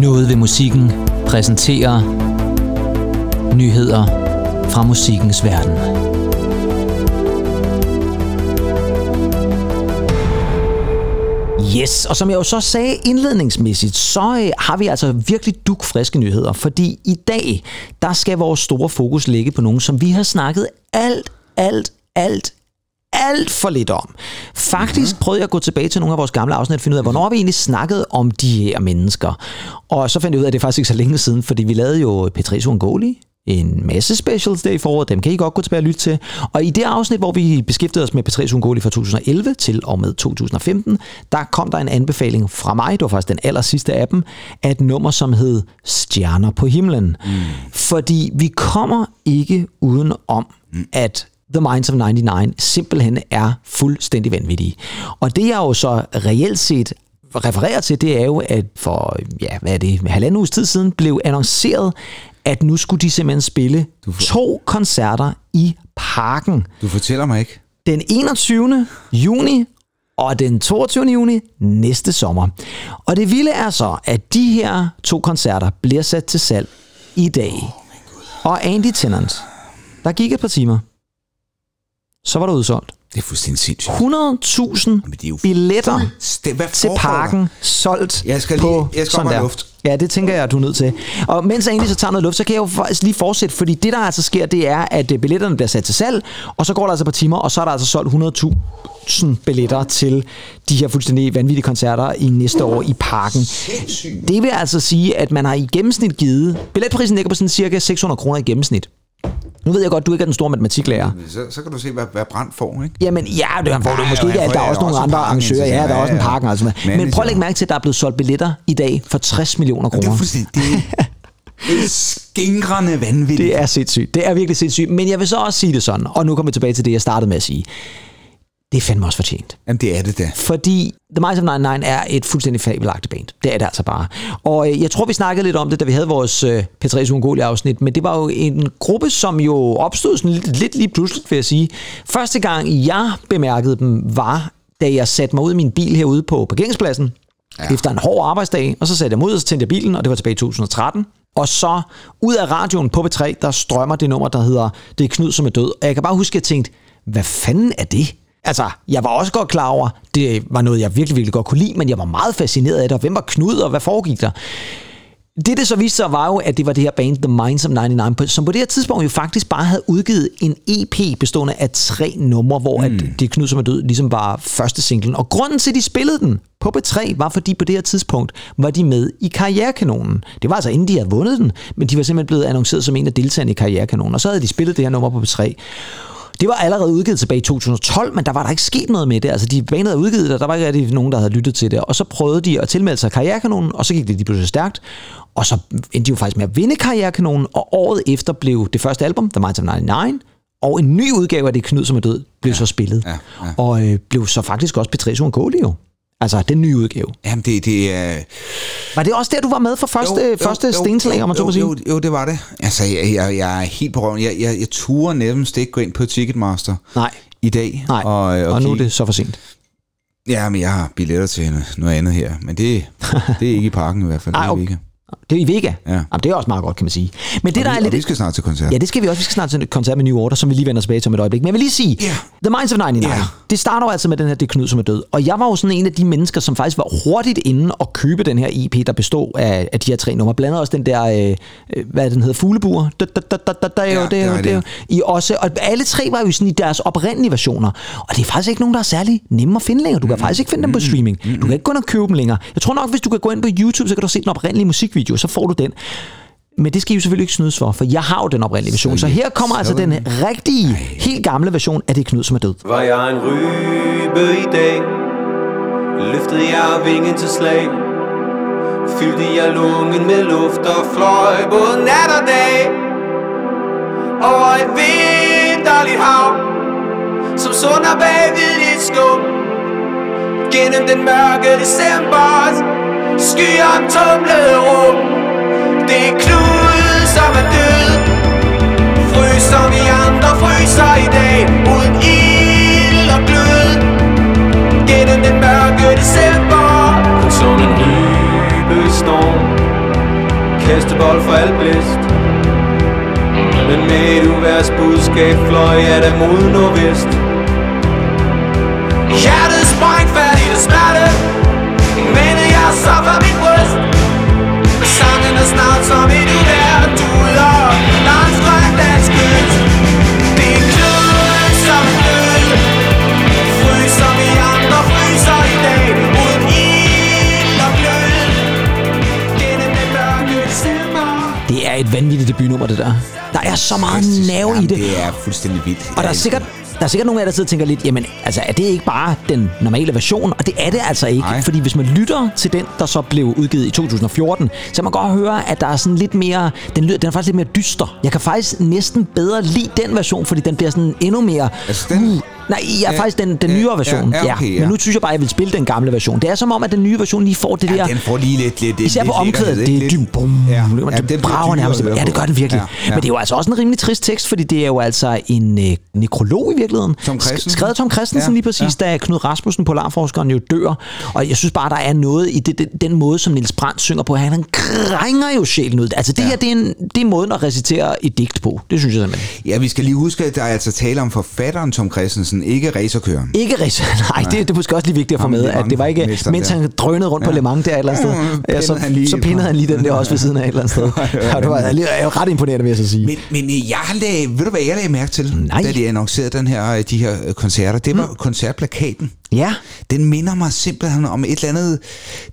B: Noget ved musikken præsenterer nyheder fra musikkens verden. Yes, og som jeg jo så sagde indledningsmæssigt, så øh, har vi altså virkelig dukfriske nyheder, fordi i dag, der skal vores store fokus ligge på nogen, som vi har snakket alt, alt, alt, alt for lidt om. Faktisk prøvede jeg at gå tilbage til nogle af vores gamle afsnit og finde ud af, hvornår vi egentlig snakket om de her mennesker. Og så fandt jeg ud af, at det er faktisk ikke så længe siden, fordi vi lavede jo Patrice Ungoli, en masse specials der i foråret, dem kan I godt gå tilbage og lytte til. Og i det afsnit, hvor vi beskæftigede os med Patrice Ungoli fra 2011 til og med 2015, der kom der en anbefaling fra mig, det var faktisk den aller sidste af dem, af et nummer, som hed Stjerner på himlen. Mm. Fordi vi kommer ikke uden om, mm. at The Minds of 99 simpelthen er fuldstændig vanvittige. Og det jeg jo så reelt set refererer til, det er jo, at for, ja, hvad er det, halvanden uges tid siden blev annonceret, at nu skulle de simpelthen spille to koncerter i parken.
C: Du fortæller mig ikke.
B: Den 21. juni og den 22. juni næste sommer. Og det vilde er så, at de her to koncerter bliver sat til salg i dag. Og Andy Tennant, der gik et par timer, så var der udsolgt.
C: Det er fuldstændig sindssygt.
B: 100.000
C: det er jo
B: billetter til parken
C: der?
B: solgt
C: Jeg skal
B: på
C: lige- jeg skal
B: der.
C: luft.
B: Ja, det tænker jeg, at du er nødt til. Og mens jeg egentlig så tager noget luft, så kan jeg jo faktisk lige fortsætte, fordi det, der altså sker, det er, at øh, billetterne bliver sat til salg, og så går der altså et par timer, og så er der altså solgt 100.000 billetter til de her fuldstændig vanvittige koncerter i næste år i parken. Det vil altså sige, at man har i gennemsnit givet... Billetprisen ligger på sådan cirka 600 kroner i gennemsnit. Nu ved jeg godt, du ikke er den store matematiklærer.
C: Så, så kan du se, hvad, hvad Brand får, ikke?
B: Jamen, ja, det får du måske ikke
C: han.
B: Der er også nogle andre arrangører. Ja, der er også en parken. Altså.
C: Men
B: prøv at
C: ligesom-
B: lægge mærke til, at der er blevet solgt billetter i dag for 60 millioner
C: er
B: kroner.
C: Det er, det er skingrende vanvittigt.
B: Det er sindssygt. Det er virkelig sindssygt. Men jeg vil så også sige det sådan, og nu kommer vi tilbage til det, jeg startede med at sige. Det er fandme også fortjent.
C: Jamen, det er det da.
B: Fordi The Minds of 99 er et fuldstændig fabelagtigt band. Det er det altså bare. Og øh, jeg tror, vi snakkede lidt om det, da vi havde vores øh, P3's Ungoli-afsnit, men det var jo en gruppe, som jo opstod sådan lidt, lidt lige pludselig, vil jeg sige. Første gang, jeg bemærkede dem, var, da jeg satte mig ud i min bil herude på parkeringspladsen, ja. efter en hård arbejdsdag, og så satte jeg mig ud, og så tændte jeg bilen, og det var tilbage i 2013. Og så ud af radioen på B3, der strømmer det nummer, der hedder Det er Knud, som er død. Og jeg kan bare huske, at jeg tænkte, hvad fanden er det? Altså, jeg var også godt klar over, det var noget, jeg virkelig, virkelig godt kunne lide, men jeg var meget fascineret af det, og hvem var Knud, og hvad foregik der? Det, det så viste sig, var jo, at det var det her band, The Minds of 99, som på det her tidspunkt jo faktisk bare havde udgivet en EP bestående af tre numre, hvor mm. at Det Knud, som er død, ligesom var første singlen. Og grunden til, at de spillede den på B3, var fordi på det her tidspunkt var de med i Karrierekanonen. Det var altså inden de havde vundet den, men de var simpelthen blevet annonceret som en af deltagerne i Karrierekanonen. Og så havde de spillet det her nummer på B3. Det var allerede udgivet tilbage i 2012, men der var der ikke sket noget med det. Altså, de bandet havde udgivet det, og der var ikke rigtig nogen, der havde lyttet til det. Og så prøvede de at tilmelde sig Karrierekanonen, og så gik det lige pludselig stærkt. Og så endte de jo faktisk med at vinde Karrierekanonen, og året efter blev det første album, The Minds of 99, og en ny udgave af Det Knud, som er død, blev ja, så spillet.
C: ja, ja.
B: Og øh, blev så faktisk også Patricio Ngoli jo. Altså, den nye udgave.
C: Jamen, det, det er...
B: Var det også der, du var med for første, jo, første jo, stenslag, om man så
C: jo,
B: må sige?
C: jo, jo, det var det. Altså, jeg, jeg, jeg er helt på røven. Jeg, jeg, jeg turer nærmest ikke gå ind på Ticketmaster
B: Nej,
C: i dag.
B: nej.
C: Og, og,
B: og nu er det så for sent.
C: Ja, men jeg har billetter til noget andet her. Men det, det er ikke i parken i hvert fald.
B: Ej,
C: det er
B: okay.
C: ikke.
B: Det er i Vega.
C: Ja.
B: Jamen, det er også meget godt, kan man sige. Men det,
C: Og
B: der
C: vi,
B: er lidt...
C: vi skal snart til koncert.
B: Ja, det skal vi også. Vi skal snart til en koncert med New Order, som vi lige vender tilbage til om et øjeblik. Men jeg vil lige sige,
C: Ja.
B: The Minds of 99,
C: Ja.
B: det starter jo altså med den her Det Knud, som er død. Og jeg var jo sådan en af de mennesker, som faktisk var hurtigt inde og købe den her EP, der bestod af, af de her tre numre. Blandt andet også den der, øh, øh, hvad den hedder, er
C: er
B: er
C: det.
B: I også, og alle tre var jo sådan i deres oprindelige versioner. Og det er faktisk ikke nogen, der er særlig nemme at finde længere. Du kan faktisk ikke finde dem på streaming. Du kan ikke gå ind og købe dem længere. Jeg tror nok, hvis du kan gå ind på YouTube, så kan du se den oprindelige musikvideo, så får du den. Men det skal I jo selvfølgelig ikke snydes for, for jeg har jo den oprindelige version. Så her kommer altså den rigtige, helt gamle version af Det Knud, som er død.
E: Var jeg en rybe i dag Løftede jeg vingen til slag Fyldte jeg lungen med luft og fløj både nat og dag Over et vinterligt hav Som sunder bag ved dit skum Gennem den mørke decembers Skyoptomle rum. Det er Knud, som er død. Fryser vi andre, fryser i dag. Uden ild og glød. Gennem den mørke december. Som en dybe storm. Kastebold for alt blæst. Men med et uværs budskab fløj jeg det mod nordvest. Hjertet For mit bryst Sangen er snart som et uvær. Du og landstrøm dansk kyst Det er kloden som en død Fryser vi andre fryser i dag. Uden ild og glød Gennem det mørke december
B: Det er et vanvittigt debutnummer, det der. Der er så meget nerve i
C: Jamen,
B: det.
C: det er fuldstændig vildt.
B: Og der er sikkert der er sikkert nogen af jer, der sidder og tænker lidt, jamen, altså, er det ikke bare den normale version? Og det er det altså ikke,
C: Nej.
B: fordi hvis man lytter til den, der så blev udgivet i 2014, så kan man godt høre, at der er sådan lidt mere, den, lyder, den er faktisk lidt mere dyster. Jeg kan faktisk næsten bedre lide den version, fordi den bliver sådan endnu mere...
C: Altså den?
B: nej, jeg er
C: Ja,
B: faktisk den, den
C: ja,
B: nyere version.
C: ja, ja, okay, ja.
B: Men nu synes jeg bare, at jeg vil spille den gamle version. Det er som om, at den nye version lige får det
C: Ja,
B: der...
C: den får lige lidt... lidt
B: Især
C: lidt
B: på omkvædet, det er dybt, bum,
C: Ja,
B: ja, det brager nærmest. Ja, det gør den virkelig.
C: Ja, ja.
B: Men det er jo altså også en rimelig trist tekst, fordi det er jo altså en øh, nekrolog i virkeligheden.
C: Tom
B: Sk-
C: Christensen.
B: Skrevet Tom Christensen
C: Ja,
B: lige præcis, da Knud Rasmussen, polarforskeren, jo dør. Og jeg synes bare, der er noget i det, den, den måde, som Niels Brandt synger på. Han krænger jo sjælen ud. Altså det her, det er, en, det er måden at recitere et digt på. Det synes jeg simpelthen.
C: Ja, vi skal lige huske, at der er altså tale om forfatteren Tom Christensen, ikke racerkøren.
B: Ikke rigtig. Nej, det, det er måske også lige vigtigt at få med, at det var ikke,
C: Mans-mesteren
B: mens
C: der.
B: han drønede rundt på
C: Ja.
B: Le Mans der et eller andet sted.
C: Ja,
B: Ja, så,
C: han lige
B: så pindede han lige den der også ved siden af et eller andet sted. Ja, det var jeg var ret imponerende, vil jeg så sige.
C: Men, men jeg lagde, ved du hvad jeg lagde mærke til,
B: Nej.
C: da de annoncerede den her, de her øh, koncerter? Det var mm. koncertplakaten.
B: Ja,
C: Den minder mig simpelthen om et eller andet,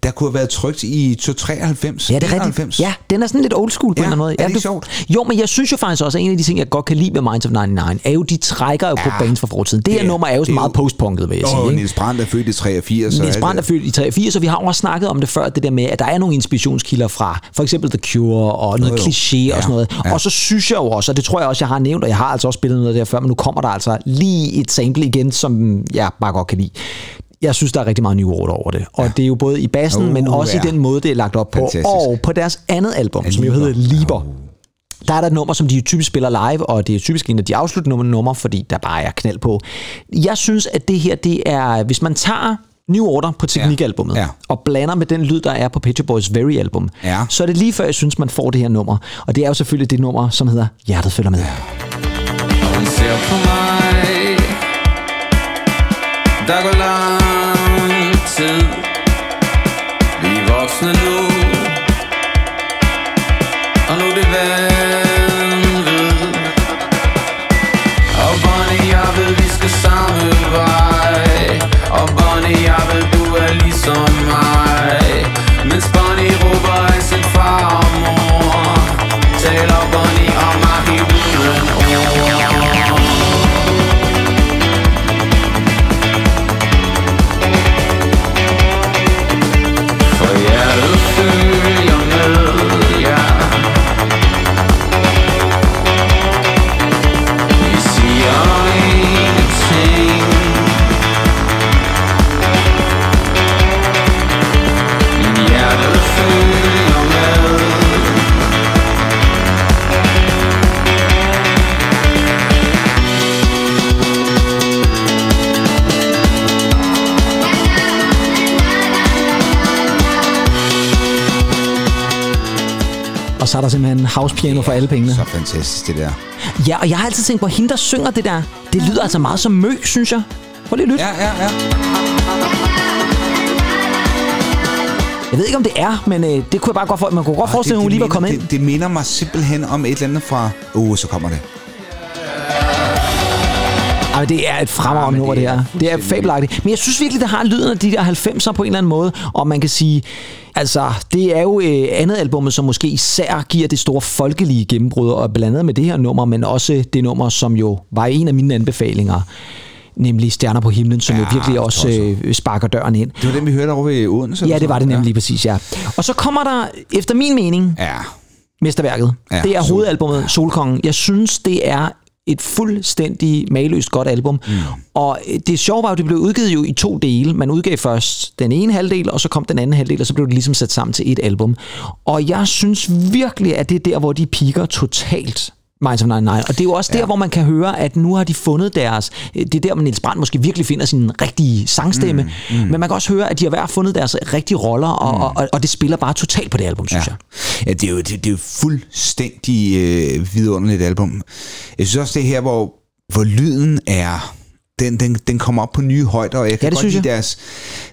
C: der kunne have været trykt i 293.
B: Ja, det er
C: 91.
B: rigtigt. Ja, den er sådan lidt old school på
C: Ja,
B: en eller anden måde.
C: er det
B: ja,
C: ikke sjovt?
B: Jo, men jeg synes jo faktisk også, at en af de ting, jeg godt kan lide med Minds of 99, er jo, de trækker jo på
C: Ja,
B: bands fra fortiden. Det her
C: det-
B: nummer er jo
C: er
B: meget postpunket, vil jeg sige.
C: Og? Niels Brandt er født i 83. og
B: Niels Brandt er født i 83, og vi har jo også snakket om det før, det der med, at der er nogle inspirationskilder fra for eksempel The Cure og noget kliché og
C: Ja,
B: sådan noget.
C: ja.
B: Og så synes jeg jo også, og det tror jeg også, jeg har nævnt, og jeg har altså også spillet noget her før, men nu kommer der altså lige et sample igen, som jeg bare godt kan lide. Jeg synes, der er rigtig meget New Order over det. Og det er jo både i bassen,
C: Uh,
B: men også
C: ja.
B: i den måde, det er lagt op på.
C: Fantastisk.
B: Og på deres andet album,
C: Ja,
B: som jo hedder Lieber. Der er der et nummer, som de jo typisk spiller live, og det er typisk en af de afsluttende numre, fordi der bare er knald på. Jeg synes, at det her, det er, hvis man tager New Order på teknikalbummet,
C: Ja.
B: ja. og blander med den lyd, der er på Picture Boys Very album,
C: Ja.
B: så er det lige før, jeg synes, man får det her nummer. Og det er jo selvfølgelig det nummer, som hedder Hjertet følger med.
E: Mig der går lang tid. Vi er voksne nu. Og nu er det vanvid. Og Bonnie, jeg ved, vi skal samme vej. Og Bonnie, jeg ved, du er ligesom mig.
B: Piano for alle pengene.
C: Så fantastisk, det der.
B: Ja, og jeg har altid tænkt på, at hende, der synger det der, det lyder altså meget som mø, synes jeg. Prøv lige at lytte.
C: Ja, ja, ja.
B: Jeg ved ikke, om det er, men øh, det kunne jeg bare godt for, man kunne godt forestille, at hun lige var kommet ind.
C: det, det minder mig simpelthen om et eller andet fra... Åh, oh, så kommer det.
B: Men det er et fremragende
C: Ja,
B: nummer, det
C: det er.
B: Det er fabelagtigt. Men jeg synes virkelig, det har lyden af de der 90'er på en eller anden måde. Og man kan sige, altså, det er jo øh, andet albummet, som måske især giver det store folkelige gennembrud, og blandet med det her nummer, men også det nummer, som jo var en af mine anbefalinger, nemlig Stjerner på himlen, som ja, jo
C: Ja,
B: virkelig også øh, sparker døren ind.
C: Det var den, vi hørte over ved Odense.
B: Ja, det var det nemlig
C: noget?
B: lige præcis, ja. Og så kommer der, efter min mening,
C: Ja.
B: mesterværket.
C: Ja,
B: Ja, det er hovedalbummet Solkongen. Jeg synes, det er et fuldstændig mageløst godt album. Mm. Og øh, det sjove var jo, det blev udgivet jo i to dele. Man udgav først den ene halvdel, og så kom den anden halvdel, og så blev det ligesom sat sammen til et album. Og jeg synes virkelig, at det er der, hvor de piker totalt. Minds of 99. Og det er jo også ja. der, hvor man kan høre, at nu har de fundet deres... Det er der, hvor Niels Brandt måske virkelig finder sin rigtige sangstemme. Mm, mm. Men man kan også høre, at de har hver fundet deres rigtige roller, og, mm. og, og, og det spiller bare totalt på det album, synes
C: Ja.
B: jeg.
C: Ja, det er jo, det, det er jo fuldstændig øh, vidunderligt album. Jeg synes også, det er her, hvor, hvor lyden er den, den, den kommer op på nye højder, og jeg kan
B: Ja, det
C: godt lide
B: jeg.
C: deres,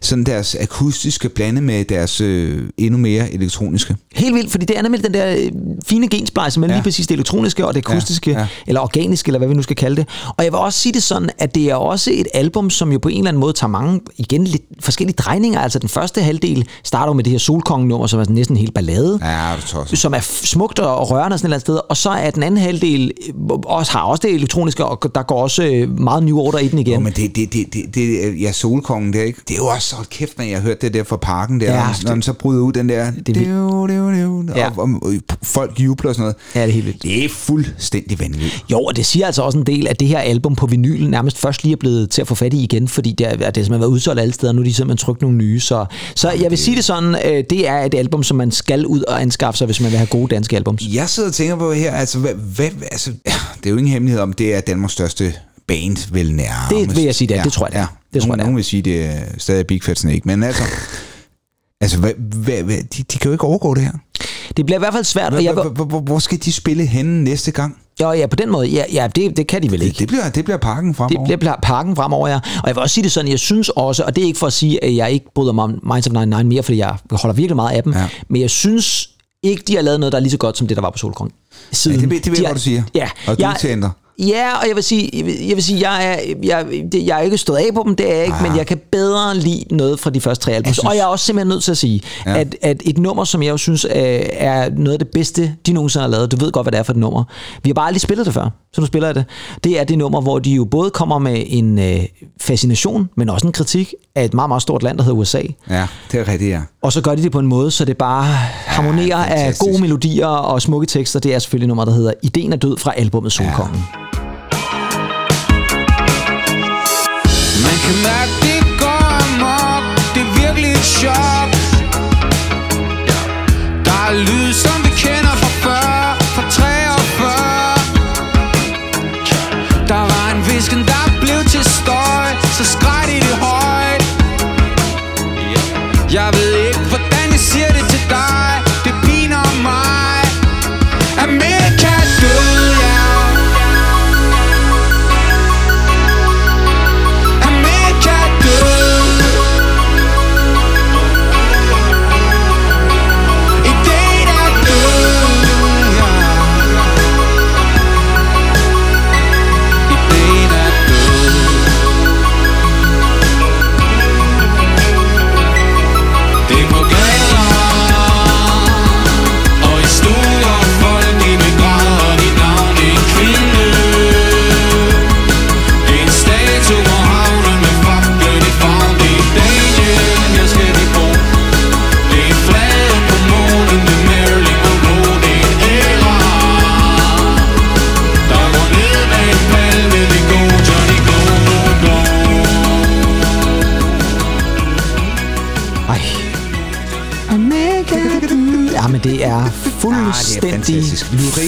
C: sådan deres akustiske blande med deres øh, endnu mere elektroniske.
B: Helt vildt, fordi det er nemlig den der øh, fine gensplejse mellem ja. Lige præcis det elektroniske og det akustiske, ja,
C: Ja,
B: eller organiske, eller hvad vi nu skal kalde det. Og jeg vil også sige det sådan, at det er også et album, som jo på en eller anden måde tager mange, igen, lidt forskellige drejninger. Altså den første halvdel starter med det her Solkongen-nummer, som er næsten en hel ballade.
C: Ja, det er
B: som er smukt og rørende sådan et eller andet sted, og så er den anden halvdel øh, også, har også det elektroniske, og der går også øh, meget New Order i den igen.
C: Jo, men det, det, det, det, det, ja, Solkongen, det er, ikke, det er jo også, hold kæft, når jeg har hørt det der fra parken der,
B: Ja,
C: når den så bryder ud den der,
B: det er
C: div, div,
B: Ja.
C: og, og, og, folk jubler og sådan noget.
B: Ja, det er helt vildt.
C: Det er fuldstændig vanvittigt.
B: Jo, og det siger altså også en del, at det her album på vinyl nærmest først lige er blevet til at få fat i igen, fordi det, er, det har simpelthen været udsolgt alle steder, og nu er de simpelthen trykt nogle nye. Så, så jeg vil sige det sådan, øh, det er et album, som man skal ud og anskaffe sig, hvis man vil have gode danske albums.
C: Jeg sidder og tænker på her, altså, hvad, hvad, altså det er jo ingen hemmelighed om, det er Danmarks største band, vel nærmest.
B: Det vil jeg sige, det er. Det tror jeg, det er.
C: Ja.
B: Det tror jeg,
C: nogen,
B: det
C: nogen vil sige, det er stadig Big Fat Snake, men altså, altså hvad, hvad, hvad, de, de kan jo ikke overgå det her.
B: Det bliver i hvert fald svært, og jeg
C: Hvor, hvor, hvor, hvor skal de spille henne næste gang?
B: jo, ja, på den måde, ja, ja det, det kan de vel ikke.
C: Det, det, bliver, det bliver parken
B: Det,
C: fremover.
B: det bliver parken fremover, ja. Og jeg vil også sige det sådan, jeg synes også, og det er ikke for at sige, at jeg ikke bryder mig om Minds of 99 mere, fordi jeg holder virkelig meget af dem,
C: Ja.
B: men jeg synes ikke, de har lavet noget, der er lige så godt, som det, der var på Solkong. Siden.
C: Ja, det det ved
B: De
C: jeg,
B: har-
C: hvad du siger.
B: Ja.
C: Og du
B: jeg,
C: at ændre.
B: Ja, og jeg vil sige, jeg vil, sige, jeg er, jeg, det- jeg er ikke stået af på dem, det er jeg ikke,
C: Ah.
B: men jeg kan bedre lide noget fra de første tre album. Og jeg er også simpelthen nødt til at sige,
C: Ja.
B: ja. at, at et nummer, som jeg jo synes øh, er noget af det bedste, de nogensinde har lavet, du ved godt, hvad det er for et nummer. Vi har bare aldrig spillet det før, så nu spiller jeg det. Det er det nummer, hvor de jo både kommer med en øh, fascination, men også en kritik af et meget, meget stort land, der hedder USA.
C: Ja, det er rigtigt, ja.
B: Og så gør de det på en måde, så det bare harmonerer af
C: fantastisk.
B: gode melodier og smukke tekster. Det er selvfølgelig nummer, der hedder Ideen er død fra albumet Solkongen.
F: Man kan mærke, det går amok Det er virkelig et chok. Der er lyd,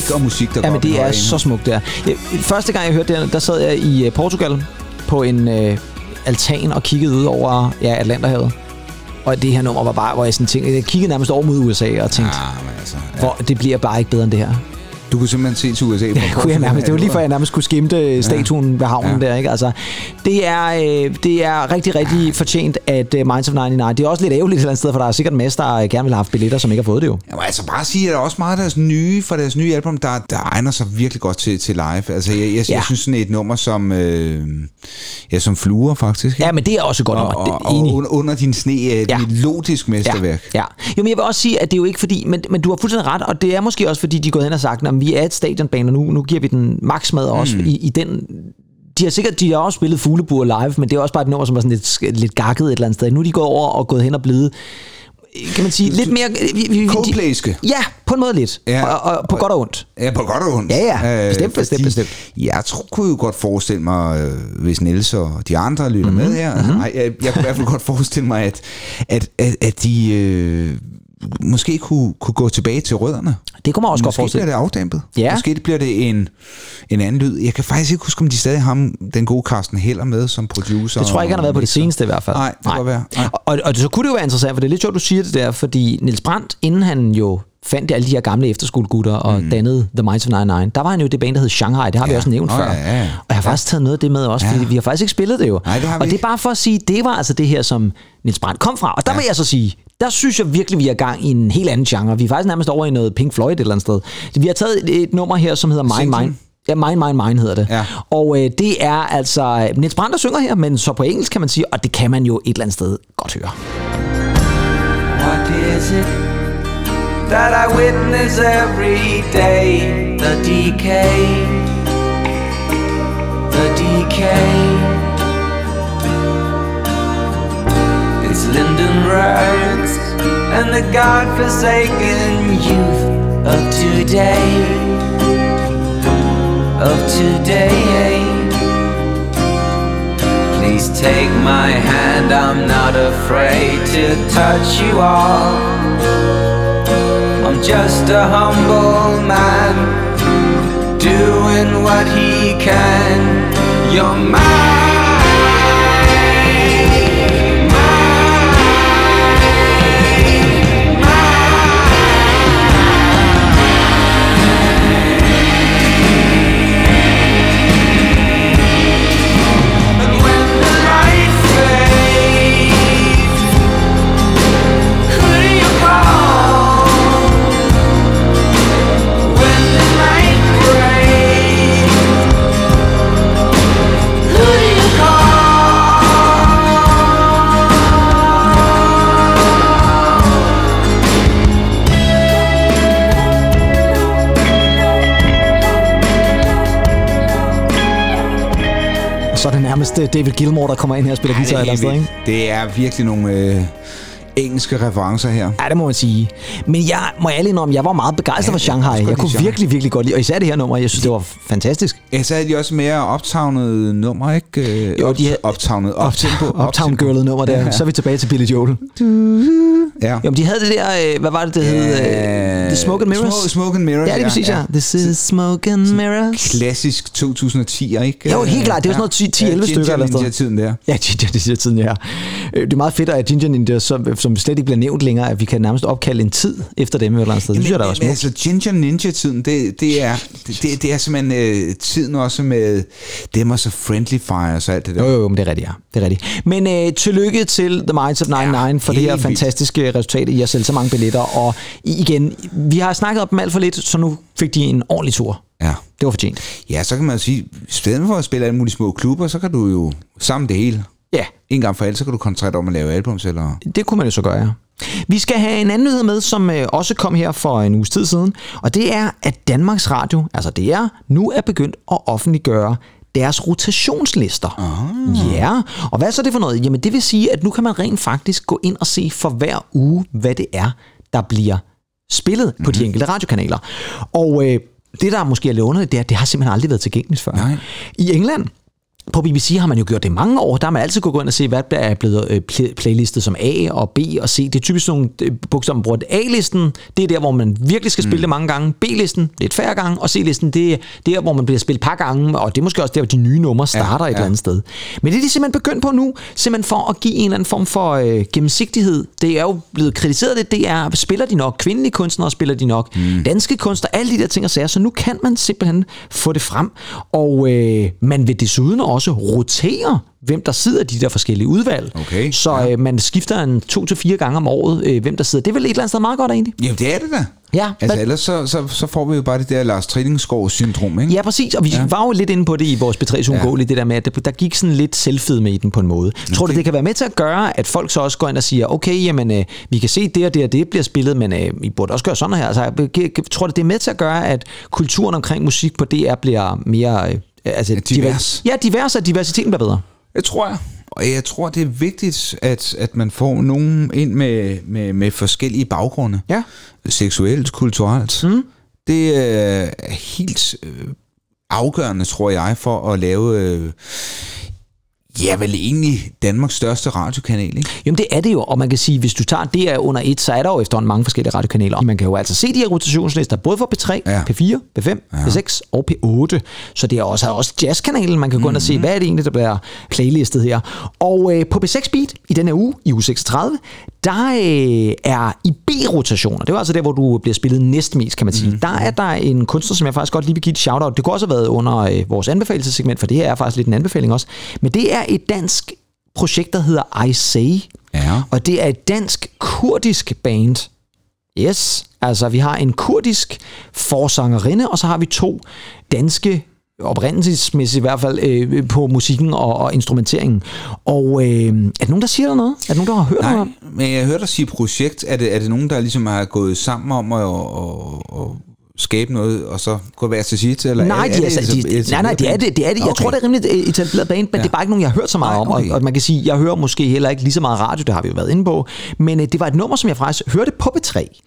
C: Lyrik og musik, der
B: Ja,
C: går
B: men det er så smukt der. Første gang jeg hørte det, der sad jeg i øh, Portugal på en øh, altan og kiggede ud over ja, Atlanterhavet. Og det her nummer var bare, hvor jeg sådan tænkte, jeg kiggede nærmest over mod USA og tænkte,
C: Ah, men altså, ja.
B: hvor det bliver bare ikke bedre end det her.
C: Du kunne simpelthen se til USA.
B: Ja, kunne jeg nærmest, det var lige før jeg nærmest kunne skimte statuen ved havnen
C: Ja.
B: der, ikke? Altså, det er, øh, det er rigtig, rigtig fortjent, at øh, Minds of 99, det er også lidt ærgerligt et eller andet sted, for der er sikkert en masse, der øh, gerne vil have haft billetter, som ikke har fået det jo.
C: Jeg må altså bare sige, at der er også meget af deres nye, fra deres nye album, der, der egner sig virkelig godt til, til live. Altså, jeg, jeg, ja.
B: Ja.
C: jeg synes sådan et nummer som, øh, ja, som fluer, faktisk.
B: Ja, men det er også godt
C: og,
B: nummer.
C: og, og
B: enig.
C: under, under din sne er et
B: Ja.
C: melodisk mesterværk.
B: Ja, ja. Jo, men jeg vil også sige, at det er jo ikke fordi, men, men du har fuldstændig ret, og det er måske også fordi, de er gået hen og sagt, at vi er et stadionbane, og nu, nu giver vi den max med også
C: Mm.
B: i, i den... De har sikkert de har også spillet Fuglebur live, men det er også bare et nummer, som er sådan lidt, lidt gakket et eller andet sted. Nu er de gået over og gået hen og blevet kan man sige, lidt mere...
C: Coldplayske.
B: Ja, på en måde lidt.
C: Ja.
B: Og, og på godt og ondt.
C: Ja, på godt og ondt.
B: Ja, ja. Bestemt, bestemt, bestemt.
C: Jeg tror, kunne jo godt forestille mig, øh, hvis Niels og de andre lytter
B: Mhm,
C: mm-hmm. med her, mm-hmm. Ej, jeg, jeg kunne i hvert fald godt forestille mig, at, at, at, at de øh, måske kunne, kunne gå tilbage til rødderne.
B: Det kunne man også godt
C: Måske bliver
B: forestille.
C: det afdæmpet.
B: Ja.
C: Måske bliver det en, en anden lyd. Jeg kan faktisk ikke huske, om de stadig har ham, den gode Carsten Heller med som producer.
B: Det tror jeg ikke, han har været på det seneste i hvert fald.
C: Nej, det kan godt være. Nej.
B: Og, og, og så kunne det jo være interessant, for det er lidt sjovt, du siger det der, fordi Nils Brandt, inden han jo fandt alle de her gamle efterskolegutter og mm. dannede The Minds of 99, der var han jo det band, der hed Shanghai. Det har vi
C: Ja.
B: også nævnt
C: Nå,
B: før.
C: ja, ja, ja.
B: Og jeg har faktisk taget noget af det med også, fordi vi har faktisk ikke spillet det jo.
C: Nej, det vi
B: og det er
C: ikke.
B: bare for at sige, det var altså det her, som Nils Brandt kom fra. Og der ja. vil jeg så sige, der synes jeg virkelig, vi er gang i en helt anden genre. Vi er faktisk nærmest over i noget Pink Floyd et eller andet sted. Vi har taget et, et nummer her, som hedder Mine? Mine. Ja, Mine, Mine, Mine hedder det.
C: Ja.
B: Og øh, det er altså Nils Brandt, der synger her, men så på engelsk kan man sige, og det kan man jo et eller andet sted godt høre.
E: What is it that I witness every day? The decay, the decay. It's Lyndon Rhodes and the godforsaken youth of today, of today. Please take my hand, I'm not afraid to touch you all. I'm just a humble man, doing what he can. You're mine.
B: Så er det nærmest øh, David Gilmour, der kommer ind her og spiller
C: Ja,
B: guitar et eller
C: er helt
B: ikke?
C: det er virkelig nogle øh, engelske referencer her.
B: Ja, det må man sige. Men jeg må ærlig indrømme, jeg var meget begejstret
C: Ja,
B: for
C: jeg
B: Shanghai. Jeg
C: godt
B: kunne virkelig, virkelig godt lide, og især det her nummer, jeg synes, det var fantastisk.
C: Ja, så havde de også mere optavnet nummer, ikke? Øh,
B: Jo, de havde-
C: optavnet. Optempo.
B: Uptown Girlet nummer der.
C: Ja.
B: Så er vi tilbage til Billy Joel.
C: Ja.
B: Jamen, de havde det der, øh, hvad var det, det hed? Øh, The Smoke and Mirrors?
C: Smoke, smoke and Mirrors,
B: Ja, det er præcis, ja. This is Smoke and Mirrors.
C: Klassisk 2010'er, ikke?
B: Jo, helt klart. Det var sådan noget 10 10-11 stykker eller sådan noget.
C: tiden der.
B: Ja, Ginger det siger tiden, ja. Øh, Det er meget fedt, at Ginger Ninja, som, som slet ikke bliver nævnt længere, at vi kan nærmest opkalde en tid efter dem et eller andet sted. Det synes jeg, der var
C: men,
B: smukt.
C: altså, Ginger Ninja-tiden, det, det, er, det, det er simpelthen øh, tiden også med dem og så Friendly Fires og alt det der.
B: Jo, jo, jo, men det er rigtigt, ja. Det er rigtigt. Men øh, tillykke til The Minds of 99 for det her
C: vildt.
B: fantastiske resultat. I har sælge så mange billetter. Og igen, vi har snakket om dem alt for lidt, så nu fik de en ordentlig tur.
C: Ja.
B: Det var fortjent.
C: ja, så kan man jo sige, i stedet for at spille alle mulige små klubber, så kan du jo sammen det hele.
B: Ja,
C: En gang for alle, så kan du koncentrere dig om at lave albums, eller...
B: det kunne man jo så gøre, ja. Vi skal have en anden nyhed med, som øh, også kom her for en uges tid siden, og det er, at Danmarks Radio, altså det er, nu er begyndt at offentliggøre deres rotationslister. Ah. Ja, og hvad er så det for noget? Jamen det vil sige, at nu kan man rent faktisk gå ind og se for hver uge, hvad det er, der bliver spillet på
C: Mhm.
B: de enkelte radiokanaler. Og øh, det, der måske er lidt underligt, det er, at det har simpelthen aldrig været tilgængeligt før.
C: Nej.
B: I England, på BBC har man jo gjort det mange år. Der har man altid kunnet gå ind og se, hvad der er blevet øh, pl- playlistet som A og B og C. Det er typisk nogle bogstaver, man bruger. A-listen, det er der, hvor man virkelig skal spille det mange gange. B-listen, lidt færre gange. Og C-listen, det er der, hvor man bliver spillet et par gange. Og det er måske også der, hvor de nye numre starter ja, et
C: ja.
B: eller andet sted. Men det er de simpelthen begyndt på nu, simpelthen for at give en eller anden form for øh, gennemsigtighed. Det er jo blevet kritiseret lidt, det er, spiller de nok kvindelige kunstnere, spiller de nok mm. danske kunstnere, alle de der ting og sager. Så nu kan man simpelthen få det frem. Og øh, man vil desuden også rotere, hvem der sidder i de der forskellige udvalg.
C: Okay,
B: Så
C: ja.
B: øh, man skifter en to til fire gange om året, øh, hvem der sidder. Det er vel et eller andet sted meget godt egentlig.
C: Jamen, det er det da.
B: Ja,
C: Altså,
B: hvad-
C: ellers så, så, så får vi jo bare det der Lars Trillingsgaard syndrom, ikke?
B: Ja, præcis. Og vi ja. var jo lidt inde på det i vores B3 ja. det der med, at der, der gik sådan lidt selvfed med i den på en måde. Okay. Tror du, det kan være med til at gøre, at folk så også går ind og siger, okay, jamen, øh, vi kan se det og det og det bliver spillet, men øh, I burde også gøre sådan her. Altså, jeg- tror du, det er med til at gøre, at kulturen omkring musik på DR bliver mere... Øh, altså,
C: divers.
B: Ja, divers, og diversiteten bliver bedre.
C: Det tror jeg. Og jeg tror, det er vigtigt, at, at man får nogen ind med, med, med forskellige baggrunde.
B: Ja.
C: Seksuelt, kulturelt. Mm. Det er helt øh, afgørende, tror jeg, for at lave... Ja, vel egentlig Danmarks største radiokanal, ikke?
B: Jamen det er det jo, og man kan sige, hvis du tager det er under et, så er der jo efterhånden mange forskellige radiokanaler. Man kan jo altså se de her rotationslister, både for P3,
C: Ja.
B: ja. P4, P5, ja. P6 og P8. Så det er også, er også jazzkanalen, man kan gå ind og se, hvad er det egentlig, der bliver playlistet her. Og øh, på P6 Beat i denne uge, i uge 36, der øh, er i B-rotationer, det var altså der, hvor du bliver spillet næstmest, kan man sige. Mm. Der er der en kunstner, som jeg faktisk godt lige vil give et shout-out. Det kunne også have været under øh, vores anbefalelsessegment, for det her er faktisk lidt en anbefaling også. Men det er et dansk projekt, der hedder I Say.
C: Ja.
B: Og det er et dansk-kurdisk band. Yes, altså vi har en kurdisk forsangerinde, og så har vi to danske oprindelsesmæssigt i hvert fald øh, på musikken og, og instrumenteringen. Og øh, er det nogen, der siger der noget? Er det nogen, der har hørt
C: Nej,
B: noget?
C: men jeg hørte dig sige projekt. Er det, er det nogen, der ligesom har gået sammen om at, at, at skabe noget, og så gå hver til sit? Eller
B: Nej,
C: er,
B: de,
C: er
B: altså,
C: det
B: de,
C: et-
B: nej, nej, det er det. det, er det. Jeg
C: Okay.
B: tror, det er rimelig øh, etableret band, men ja. det er bare ikke nogen, jeg har hørt så meget
C: Nej,
B: om.
C: okay.
B: Og, og man kan sige, jeg hører måske heller ikke lige så meget radio, det har vi jo været inde på. Men øh, det var et nummer, som jeg faktisk hørte på B3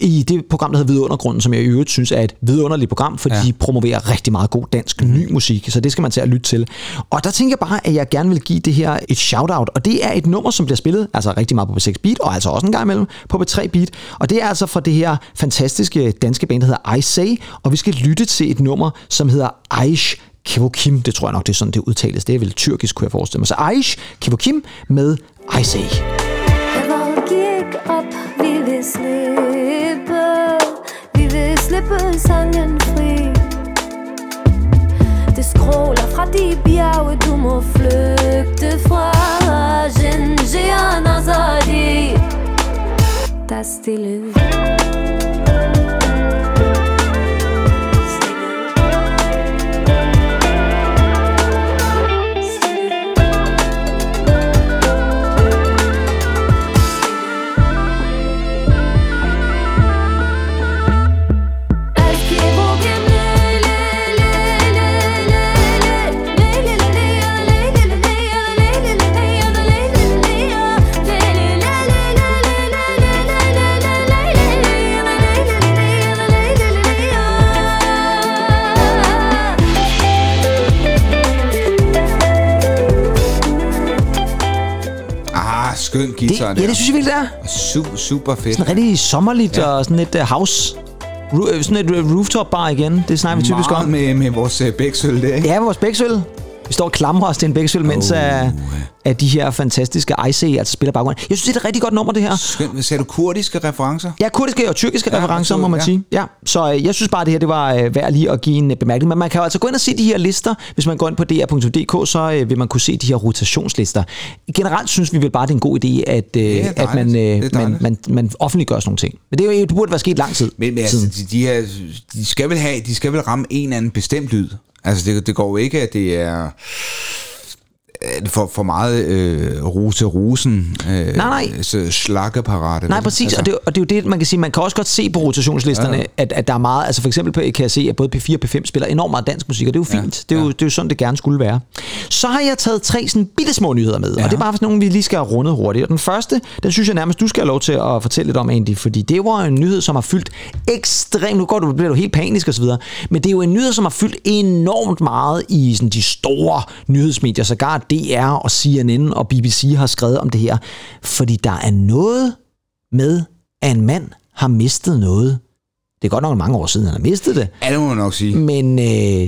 B: i det program, der hedder Vidundergrunden, som jeg i øvrigt synes er et vidunderligt program, fordi ja.
C: Ja.
B: de promoverer rigtig meget god dansk ny musik, så det skal man til at lytte til. Og der tænker jeg bare, at jeg gerne vil give det her et shout-out, og det er et nummer, som bliver spillet, altså rigtig meget på B6 Beat, og altså også en gang imellem på B3 Beat, og det er altså fra det her fantastiske danske band, der hedder i Say, og vi skal lytte til et nummer, som hedder Aish Kevokim, det tror jeg nok, det er sådan, det udtales. Det er vel tyrkisk, kunne jeg forestille mig. Så Aish Kevokim med I Say.
G: Gik op, vi vil slippe Vi vil slippe sangen fri Det skråler fra de bjerge, du må flygte fra Genji Azadi altså Der er stille
C: guitar
B: ja, det synes jeg virkelig, det er.
C: Super, super fedt.
B: Sådan rigtig sommerligt ja. og sådan lidt uh, house. Ru- sådan et uh, rooftop bar igen. Det snakker vi typisk om.
C: med, med vores uh, bæksøl der, ikke?
B: Ja, vores bæksøl. Vi står og klamrer os til en bæksøl, mens
C: Oh,
B: af, af de her fantastiske IC altså spiller baggrund. Jeg synes, det er et rigtig godt nummer, det her.
C: Skønt. Sagde du kurdiske referencer?
B: Ja, kurdiske og tyrkiske
C: Ja,
B: referencer, må man
C: ja.
B: sige. Ja, så øh, jeg synes bare, det her det var øh, værd lige at give en øh, bemærkning. Men man kan jo altså gå ind og se de her lister. Hvis man går ind på dr.dk, så øh, vil man kunne se de her rotationslister. Generelt synes vi vel bare, det er en god idé, at, øh, at man, øh, man, man, man offentliggør sådan nogle ting. Men det, er jo, det burde være sket lang tid.
C: Men, men altså, de, de, her, de, skal vel have, de skal vel ramme en eller anden bestemt lyd. Altså, det, det går jo ikke, at det er for, for meget øh, rose rosen. Øh,
B: Nej, nej.
C: Slakkeparate.
B: Nej, præcis, altså. og, det, og det er jo det, man kan sige, man kan også godt se på rotationslisterne,
C: Ja.
B: ja. at, at der er meget, altså for eksempel på, kan jeg se, at både P4 og P5 spiller enormt meget dansk musik, og det er jo fint,
C: Ja.
B: det, er jo, det er jo sådan, det gerne skulle være. Så har jeg taget tre sådan bitte små nyheder med,
C: Ja.
B: og det er bare sådan nogle, vi lige skal have rundet hurtigt. Og den første, den synes jeg nærmest, du skal have lov til at fortælle lidt om, Andy, fordi det var en nyhed, som har fyldt ekstremt, nu går du, bliver du helt panisk osv., men det er jo en nyhed, som har fyldt enormt meget i sådan, de store nyhedsmedier, sågar DR og CNN og BBC har skrevet om det her, fordi der er noget med, at en mand har mistet noget. Det er godt nok mange år siden, han har mistet det.
C: Ja, det må man nok sige.
B: Men øh,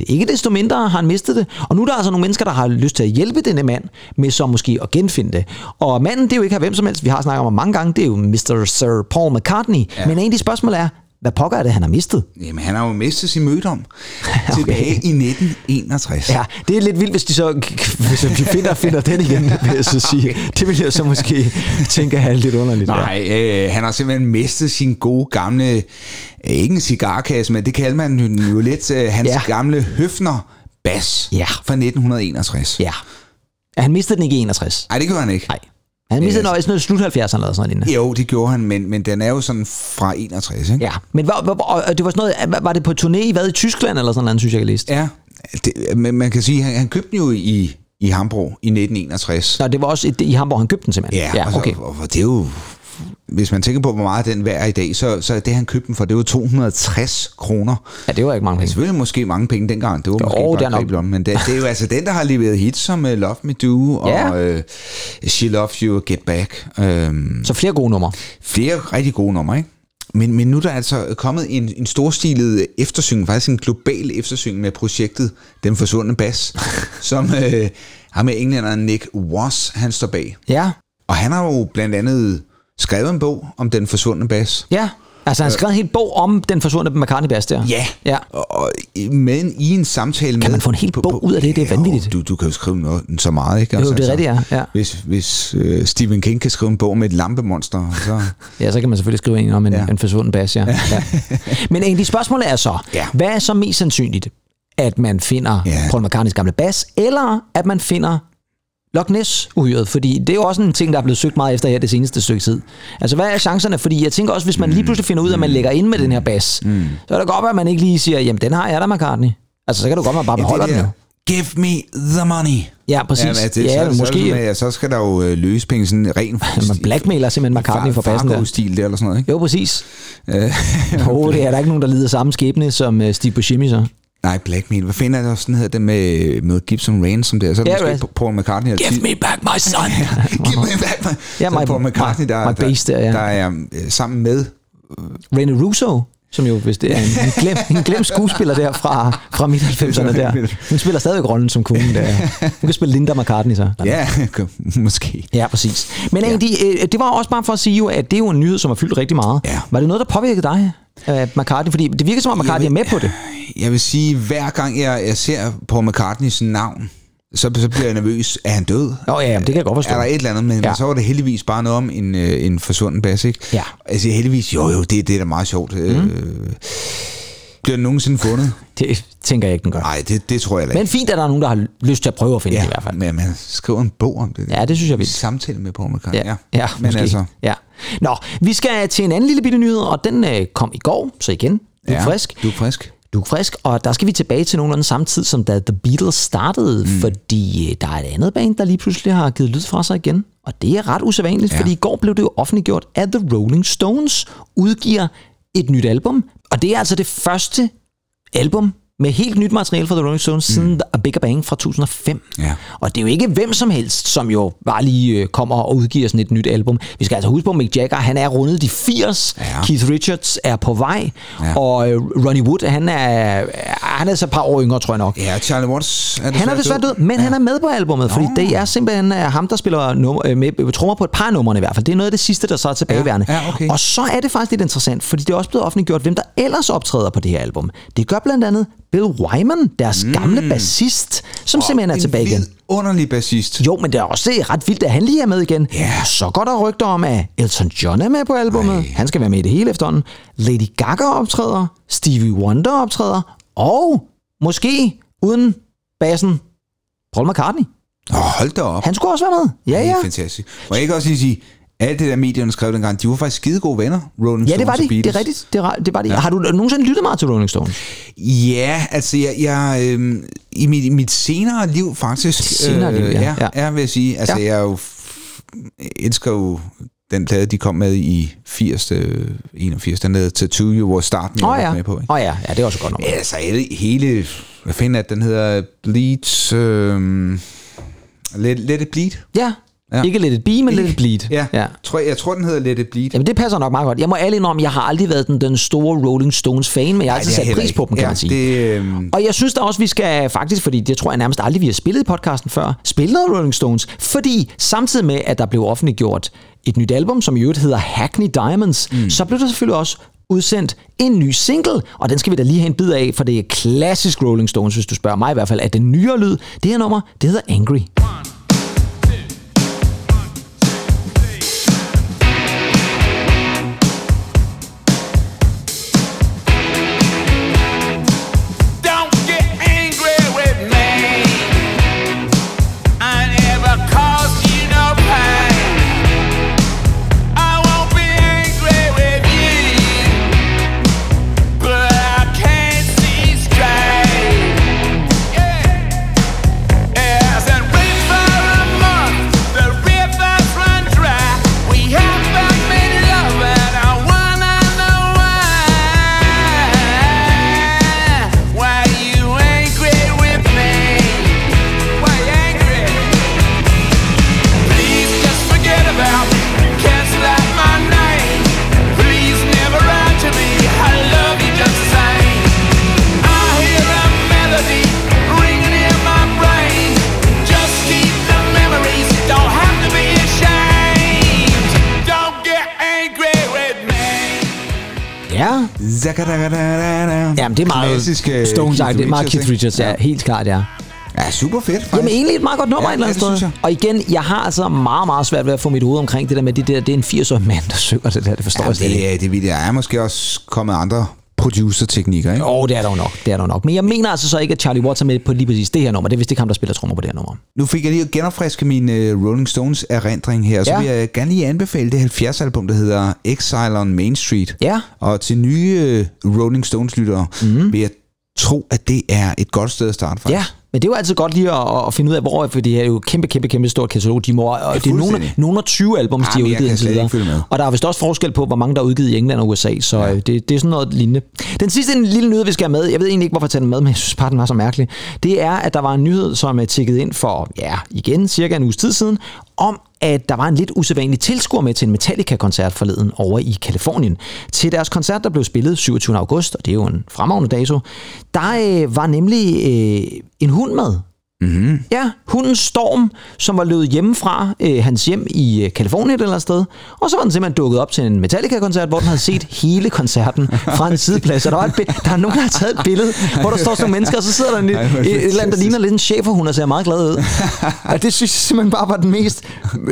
B: ikke desto mindre har han mistet det. Og nu er der altså nogle mennesker, der har lyst til at hjælpe denne mand med så måske at genfinde det. Og manden, det er jo ikke her hvem som helst. Vi har snakket om ham mange gange. Det er jo Mr. Sir Paul McCartney. Ja. Men en af de spørgsmål er, hvad pokker er det, han har mistet?
C: Jamen, han har jo mistet sin mødom tilbage i 1961.
B: Ja, det er lidt vildt, hvis de så hvis de finder, finder den igen, vil jeg så sige. Det vil jeg så måske tænke er lidt underligt.
C: Nej, øh, han har simpelthen mistet sin gode gamle, øh, ikke en cigarkasse, men det kalder man jo- lidt, øh, hans
B: Ja.
C: gamle Høfner bas
B: Ja.
C: fra 1961.
B: Ja. ja. Han mistede den ikke i 61.
C: Nej, det gjorde han ikke.
B: Nej. Han mistede i sådan noget slut 70'erne eller sådan noget lignende.
C: Jo, det gjorde han, men, men den er jo sådan fra 61, ikke?
B: Ja, men hvad, og det var sådan noget, var det på turné i hvad, i Tyskland eller sådan noget, synes jeg, jeg læste?
C: Ja, det, men man kan sige, han, han købte den jo i, i Hambro i 1961.
B: Nå, det var også et, i Hamburg, han købte den simpelthen.
C: Ja,
B: ja okay.
C: og, og det er jo hvis man tænker på, hvor meget den værd er i dag, så, så er det, han købte den for, det var 260 kroner.
B: Ja, det var ikke mange penge.
C: Selvfølgelig måske mange penge dengang. Det var måske
B: Jo,
C: bare
B: det nok-
C: lommen, men det, det, er jo altså den, der har leveret hits som uh, Love Me Do og
B: Ja.
C: uh, She Loves You og Get Back. Um,
B: Så flere gode numre.
C: flere rigtig gode numre, ikke? Men, men nu er der altså kommet en, en storstilet eftersyn, faktisk en global eftersyn med projektet Den Forsvundne Bas, som øh, har med englænderen Nick Wass, han står bag.
B: Ja,
C: Og han har jo blandt andet skrevet en bog om Den Forsvundne Bas.
B: ja. Altså, han skrev en hel bog om den forsvundne McCartney Bass der.
C: Ja,
B: Ja.
C: og, men i en samtale med...
B: man få en hel bog ud af det? Det er vanvittigt.
C: Jo, du, du kan jo skrive noget, så meget, ikke? Altså,
B: Jo, det er rigtigt, ja. Ja.
C: Hvis, hvis uh, Stephen King kan skrive en bog med et lampemonster, så...
B: Ja, så kan man selvfølgelig skrive en om en, ja.
C: Ja.
B: en forsvunden bas, ja. ja. Men egentlig spørgsmålet er så,
C: Ja.
B: hvad er så mest sandsynligt? At man finder
C: Ja.
B: Paul McCartneys gamle bas, eller at man finder Loch Ness uhyret, fordi det er jo også en ting, der er blevet søgt meget efter her det seneste stykke tid. Altså, hvad er chancerne? Fordi jeg tænker også, hvis man lige pludselig finder ud af, at man lægger ind med den her bas, mm. så er det godt, at man ikke lige siger, jamen, den har jeg da, McCartney. Altså, så kan du godt, at man bare beholder den jo.
C: Give me the money.
B: Ja, præcis.
C: Ja, men det,
B: ja,
C: så, så,
B: måske...
C: Så, så, så skal der jo øh, løse penge sådan ren...
B: man blackmailer simpelthen McCartney for bassen der.
C: stil der eller sådan noget, ikke?
B: Jo, præcis.
C: Øh,
B: Jo, det er der ikke nogen, der lider samme skæbne som uh, Steve Buscemi så.
C: Nej, blackmail. Hvad fanden er det også, sådan hedder det med, med Gibson Ransom der? Så er det måske
B: right.
C: Paul McCartney. der-
B: Give me back my son.
C: Give me back my...
B: Ja,
C: er
B: my-
C: Paul McCartney, der,
B: my- my bass der, ja.
C: der er øh, sammen med...
B: Rene Russo, som jo hvis det er en, en, glem, en glemt skuespiller der fra, fra midt-90'erne der. Hun spiller stadig rollen som konen der. Hun kan spille Linda McCartney så.
C: Ja, måske.
B: Ja, præcis. Men egentlig, øh, det var også bare for at sige jo, at det er jo en nyhed, som har fyldt rigtig meget.
C: Ja.
B: Var det noget, der påvirkede dig, øh, McCartney? Fordi det virker som om, McCartney er med på det.
C: Jeg vil sige, hver gang jeg, jeg ser Paul McCartneys navn, så, så bliver jeg nervøs. Er han død?
B: Nå ja, det kan jeg godt forstå.
C: Er der et eller andet, men
B: Ja.
C: ja. så var det heldigvis bare noget om en, øh, en forsvunden bas, ikke?
B: Ja.
C: Altså heldigvis, jo jo, det, det er da meget sjovt. Mm. Øh, bliver den nogensinde fundet?
B: Det tænker jeg ikke, den gør.
C: Nej, det, det tror jeg heller
B: Men
C: ikke.
B: fint, at der er nogen, der har lyst til at prøve at finde
C: ja,
B: det i hvert fald.
C: men man skriver en bog om det.
B: Ja, det synes jeg vildt.
C: samtale med Paul McCartney.
B: Ja, ja
C: men
B: måske.
C: altså,
B: Ja. Nå, vi skal til en anden lille bitte nyhed, og den øh, kom i går, så igen, du er
C: ja,
B: frisk.
C: Du er frisk.
B: Du er frisk, og der skal vi tilbage til nogenlunde samme tid, som da The Beatles startede, mm. fordi øh, der er et andet band, der lige pludselig har givet lyd fra sig igen. Og det er ret usædvanligt, ja.
C: Ja.
B: fordi i går blev det jo offentliggjort, at The Rolling Stones udgiver et nyt album. Og det er altså det første album med helt nyt materiale fra The Rolling Stones mm. siden A Bigger Bang fra 2005.
C: Ja.
B: Og det er jo ikke hvem som helst, som jo bare lige øh, kommer og udgiver sådan et nyt album. Vi skal altså huske på, at Mick Jagger, han er rundet de 80.
C: Ja.
B: Keith Richards er på vej.
C: Ja.
B: Og øh, Ronnie Wood, han er, han er så et par år yngre, tror jeg nok.
C: Ja, Charlie Watts er
B: Han er desværre død, men ja. han er med på albumet, fordi det er simpelthen øh, ham, der spiller nummer, med, trommer på et par numre i hvert fald. Det er noget af det sidste, der så er tilbageværende.
C: Ja, ja, okay.
B: Og så er det faktisk lidt interessant, fordi det er også blevet offentliggjort, hvem der ellers optræder på det her album. Det gør blandt andet Bill Wyman, deres mm. gamle bassist, som simpelthen er tilbage igen.
C: underlig bassist.
B: Jo, men det er også ret vildt, at han lige er med igen.
C: Ja.
B: Så går der rygter om, at Elton John er med på albumet.
C: Ej.
B: Han skal være med i det hele efterhånden. Lady Gaga optræder. Stevie Wonder optræder. Og måske uden bassen Paul McCartney.
C: Åh, hold da op.
B: Han skulle også være med. Ja,
C: Det
B: ja.
C: er fantastisk. Må jeg ikke også lige sige, alt det der medierne skrev dengang, de var faktisk skide gode venner, Rolling
B: Ja, det var
C: Stones
B: de.
C: og
B: Det er rigtigt. Det, er, det var de. Ja. Har du nogensinde lyttet meget til Rolling Stones?
C: Ja, altså jeg, jeg øh, i, mit, mit senere liv faktisk,
B: Senere liv, ja.
C: ja,
B: Ja.
C: ja. vil jeg sige, altså
B: Ja.
C: jeg er jo elsker jo den plade, de kom med i 80, øh, 81, den hedder Tattoo, jo, hvor starten
B: oh,
C: var
B: ja.
C: med på.
B: Åh oh, ja. ja, det er også godt nummer.
C: Altså hele, hvad fanden er det, den hedder Bleach, øh, Let, Let It Bleed.
B: Ja.
C: Ja.
B: Ikke lidt et be, men lidt et bleed.
C: Ja,
B: ja.
C: ja. Tror, jeg, jeg tror, den hedder Let It Bleed.
B: Jamen det passer nok meget godt. Jeg må alle indrømme, jeg har aldrig været den, den store Rolling Stones fan, men jeg har altid sat pris på dem, kan
C: ja,
B: man sige.
C: Det, øh,
B: Og jeg synes da også, vi skal faktisk, fordi det tror jeg nærmest aldrig, vi har spillet i podcasten før, spille noget Rolling Stones, fordi samtidig med, at der blev offentliggjort et nyt album, som i øvrigt hedder Hackney Diamonds, mm. så blev der selvfølgelig også udsendt en ny single, og den skal vi da lige have en bid af, for det er klassisk Rolling Stones, hvis du spørger mig i hvert fald, at den nyere lyd, det her nummer, det hedder Angry.
F: Don't
B: Meget
C: Klassiske
B: Stones
C: Keith
B: det er meget
C: Richards,
B: Keith
C: ikke?
B: Richards, ja, helt klart, ja.
C: Ja, super fedt, faktisk.
B: Jamen egentlig et meget godt nummer
C: Ja,
B: et eller andet
C: ja,
B: sted.
C: jeg.
B: Og igen, jeg har altså meget, meget svært ved at få mit hoved omkring det der med, det der, det er en 80-årig mand, der synger det der, det forstår
C: Ja,
B: jeg slet ikke.
C: det, er- det, det, der er måske også kommet andre producer-teknikker, ikke?
B: Åh, oh, det er der jo nok, det er der nok. Men jeg mener altså så ikke, at Charlie Watts er med på lige præcis det her nummer. Det er vist ikke ham, der spiller trommer på det her nummer.
C: Nu fik jeg lige at genopfriske min uh, Rolling Stones erindring her, så
B: Ja.
C: vil jeg gerne lige anbefale det 70-album, der hedder Exile on Main Street.
B: Ja.
C: Og til nye uh, Rolling Stones-lyttere mm. vil jeg tro, at det er et godt sted at starte, faktisk.
B: Ja, men det er jo altid godt lige at, at finde ud af, hvor, for det er jo kæmpe, kæmpe, kæmpe stort katalog. De må, og det er nogle, nogle af 20 albums, de har udgivet indtil videre. Og der er vist også forskel på, hvor mange der er udgivet i England og USA, så ja. det, det er sådan noget lignende. Den sidste en lille nyhed, vi skal have med, jeg ved egentlig ikke, hvorfor jeg tager den med, men jeg synes bare, den var så mærkelig, det er, at der var en nyhed, som er tækket ind for, ja, igen, cirka en uges tid siden, om at der var en lidt usædvanlig tilskuer med til en Metallica-koncert forleden over i Kalifornien. Til deres koncert, der blev spillet 27. august, og det er jo en fremragende dato, der øh, var nemlig øh, en hund med.
C: Mm-hmm.
B: Ja, hunden Storm, som var løbet hjemmefra øh, hans hjem i øh, Kalifornien et eller andet sted. Og så var den simpelthen dukket op til en Metallica-koncert, hvor den havde set hele koncerten fra en sideplads. Og der, var et bi- der er nogen, der har taget et billede, hvor der står sådan nogle mennesker, og så sidder der en, et,
C: Ej,
B: et, et eller andet, der ligner lidt en cheferhund og ser meget glad ud. Og det synes jeg simpelthen bare var den mest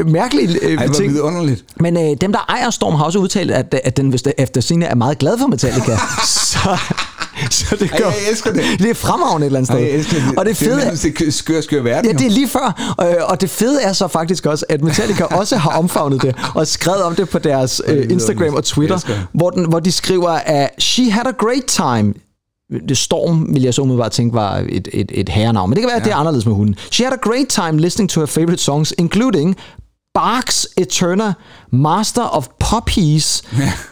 B: mærkelige øh,
C: Ej,
B: ting.
C: vidunderligt.
B: Men øh, dem, der ejer Storm, har også udtalt, at, at den efter sine er meget glad for Metallica. så, så det
C: Ej,
B: går,
C: jeg elsker det.
B: det er fremragende et eller andet sted.
C: Ej, jeg elsker det.
B: Og det
C: det er
B: fede
C: det skør, skør verden.
B: Ja, det er lige før. Øh, og det fede er så faktisk også, at Metallica også har omfavnet det og skrevet om det på deres øh, Instagram og Twitter, hvor, den, hvor de skriver, at she had a great time. Det Storm, vil jeg så umiddelbart tænke, var et, et, et herrenavn. Men det kan være, at det er anderledes med hunden. She had a great time listening to her favorite songs, including Barks Eterna, Master of Poppies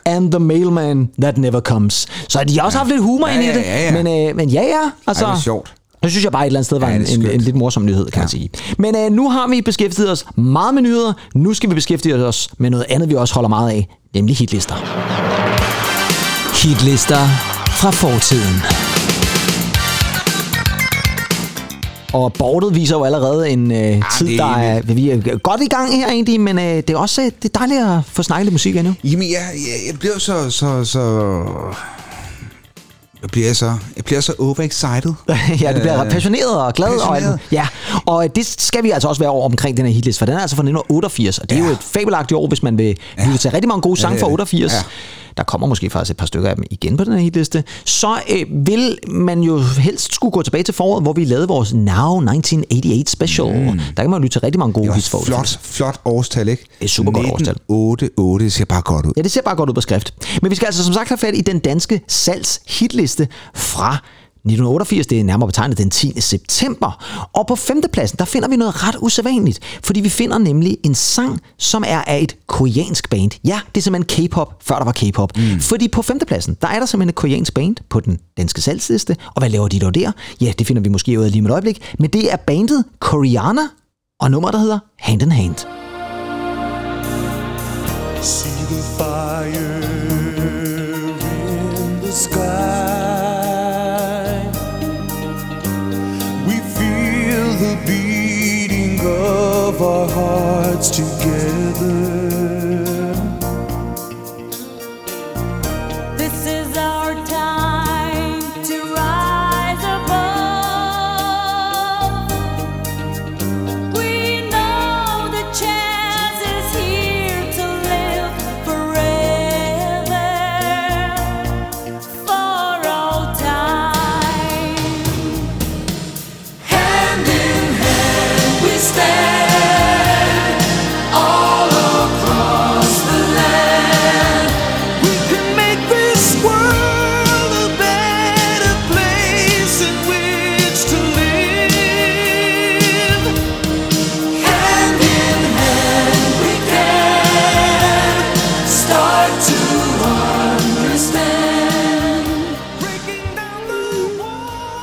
B: and The Mailman That Never Comes. Så de har også haft lidt humor
C: Ja,
B: ind i
C: ja,
B: det.
C: ja, ja.
B: Men, øh, men ja, ja. Altså,
C: Ej, det er sjovt.
B: det synes jeg bare et eller andet sted var
C: Ja,
B: en, en, en lidt morsom nyhed, kan ja. man sige. Men øh, nu har vi beskæftiget os meget med nyheder. Nu skal vi beskæftige os med noget andet, vi også holder meget af, nemlig hitlister. Hitlister fra fortiden. Og bordet viser jo allerede en øh, tid,
C: det er
B: der er, vi er godt i gang her egentlig, men øh, det er også øh, det er dejligt at få snakket lidt musik endnu.
C: Jamen, jeg, jeg, jeg bliver så, så, så... Jeg bliver så, jeg bliver så overexcited.
B: ja, det bliver
C: Øh,
B: passioneret og glad. Og,
C: passioneret.
B: muligt. ja, og det skal vi altså også være over omkring den her hitlist, for den er altså fra 1988, og det er
C: Ja.
B: jo et fabelagtigt år, hvis man vil lytte til rigtig mange gode sange
C: det
B: fra
C: er det.
B: 88.
C: Ja.
B: Der kommer måske faktisk et par stykker af dem igen på den her hitliste. Så øh, vil man jo helst skulle gå tilbage til foråret, hvor vi lavede vores Now 1988 special. Mm. Der kan man jo lytte til rigtig mange gode hits 88.
C: flot, flot årstal, ikke?
B: et super godt årstal.
C: 1988, det ser bare godt ud.
B: Ja, det ser bare godt ud på skrift. Men vi skal altså som sagt have fat i den danske salgs hitliste fra 1988, det er nærmere betegnet den 10. september. Og på femtepladsen, der finder vi noget ret usædvanligt, fordi vi finder nemlig en sang, som er af et koreansk band. Ja, det er simpelthen K-pop, før der var K-pop. Mm. Fordi på femtepladsen, der er der simpelthen et koreansk band på den danske salgsliste. Og hvad laver de dog der? Ja, det finder vi måske ud af lige om et øjeblik. Men det er bandet Koreana, og nummeret der hedder Hand in Hand.
D: See the fire our hearts together.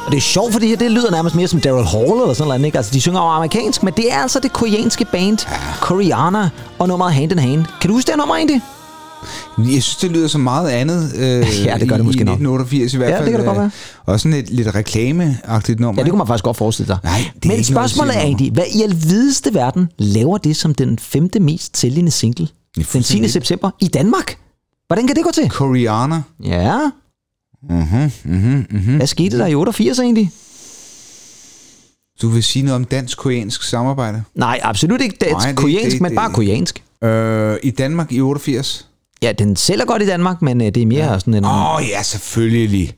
B: Og det er sjovt, for det lyder nærmest mere som Daryl Hall eller sådan noget. Ikke? Altså, de synger over amerikansk, men det er altså det koreanske band Koreana og nummeret Hand in Hand. Kan du huske det nummer egentlig?
C: Jeg synes, det lyder så meget andet øh,
B: Ja, det gør det
C: i,
B: måske
C: i
B: nok.
C: 1988 i hvert
B: Ja,
C: fald.
B: det kan det godt
C: øh,
B: være.
C: Og sådan et lidt reklameagtigt nummer.
B: Ja, det kunne man faktisk godt forestille sig.
C: Nej, det
B: Men spørgsmålet er egentlig, hvad i alvideste verden laver det som den femte mest sælgende single den 10.
C: fuldstændig vildt.
B: september i Danmark? Hvordan kan det gå til?
C: Koreana.
B: Ja, Mm-hmm, Hvad skete der i 88 egentlig?
C: Du vil sige noget om dansk-koreansk samarbejde?
B: Nej, absolut ikke dansk
C: Nej, det-
B: koreansk,
C: det-
B: men bare koreansk.
C: Øh, I Danmark i 88?
B: Ja, den sælger godt i Danmark, men øh, det er mere ja. sådan en...
C: Åh oh, ja, selvfølgelig.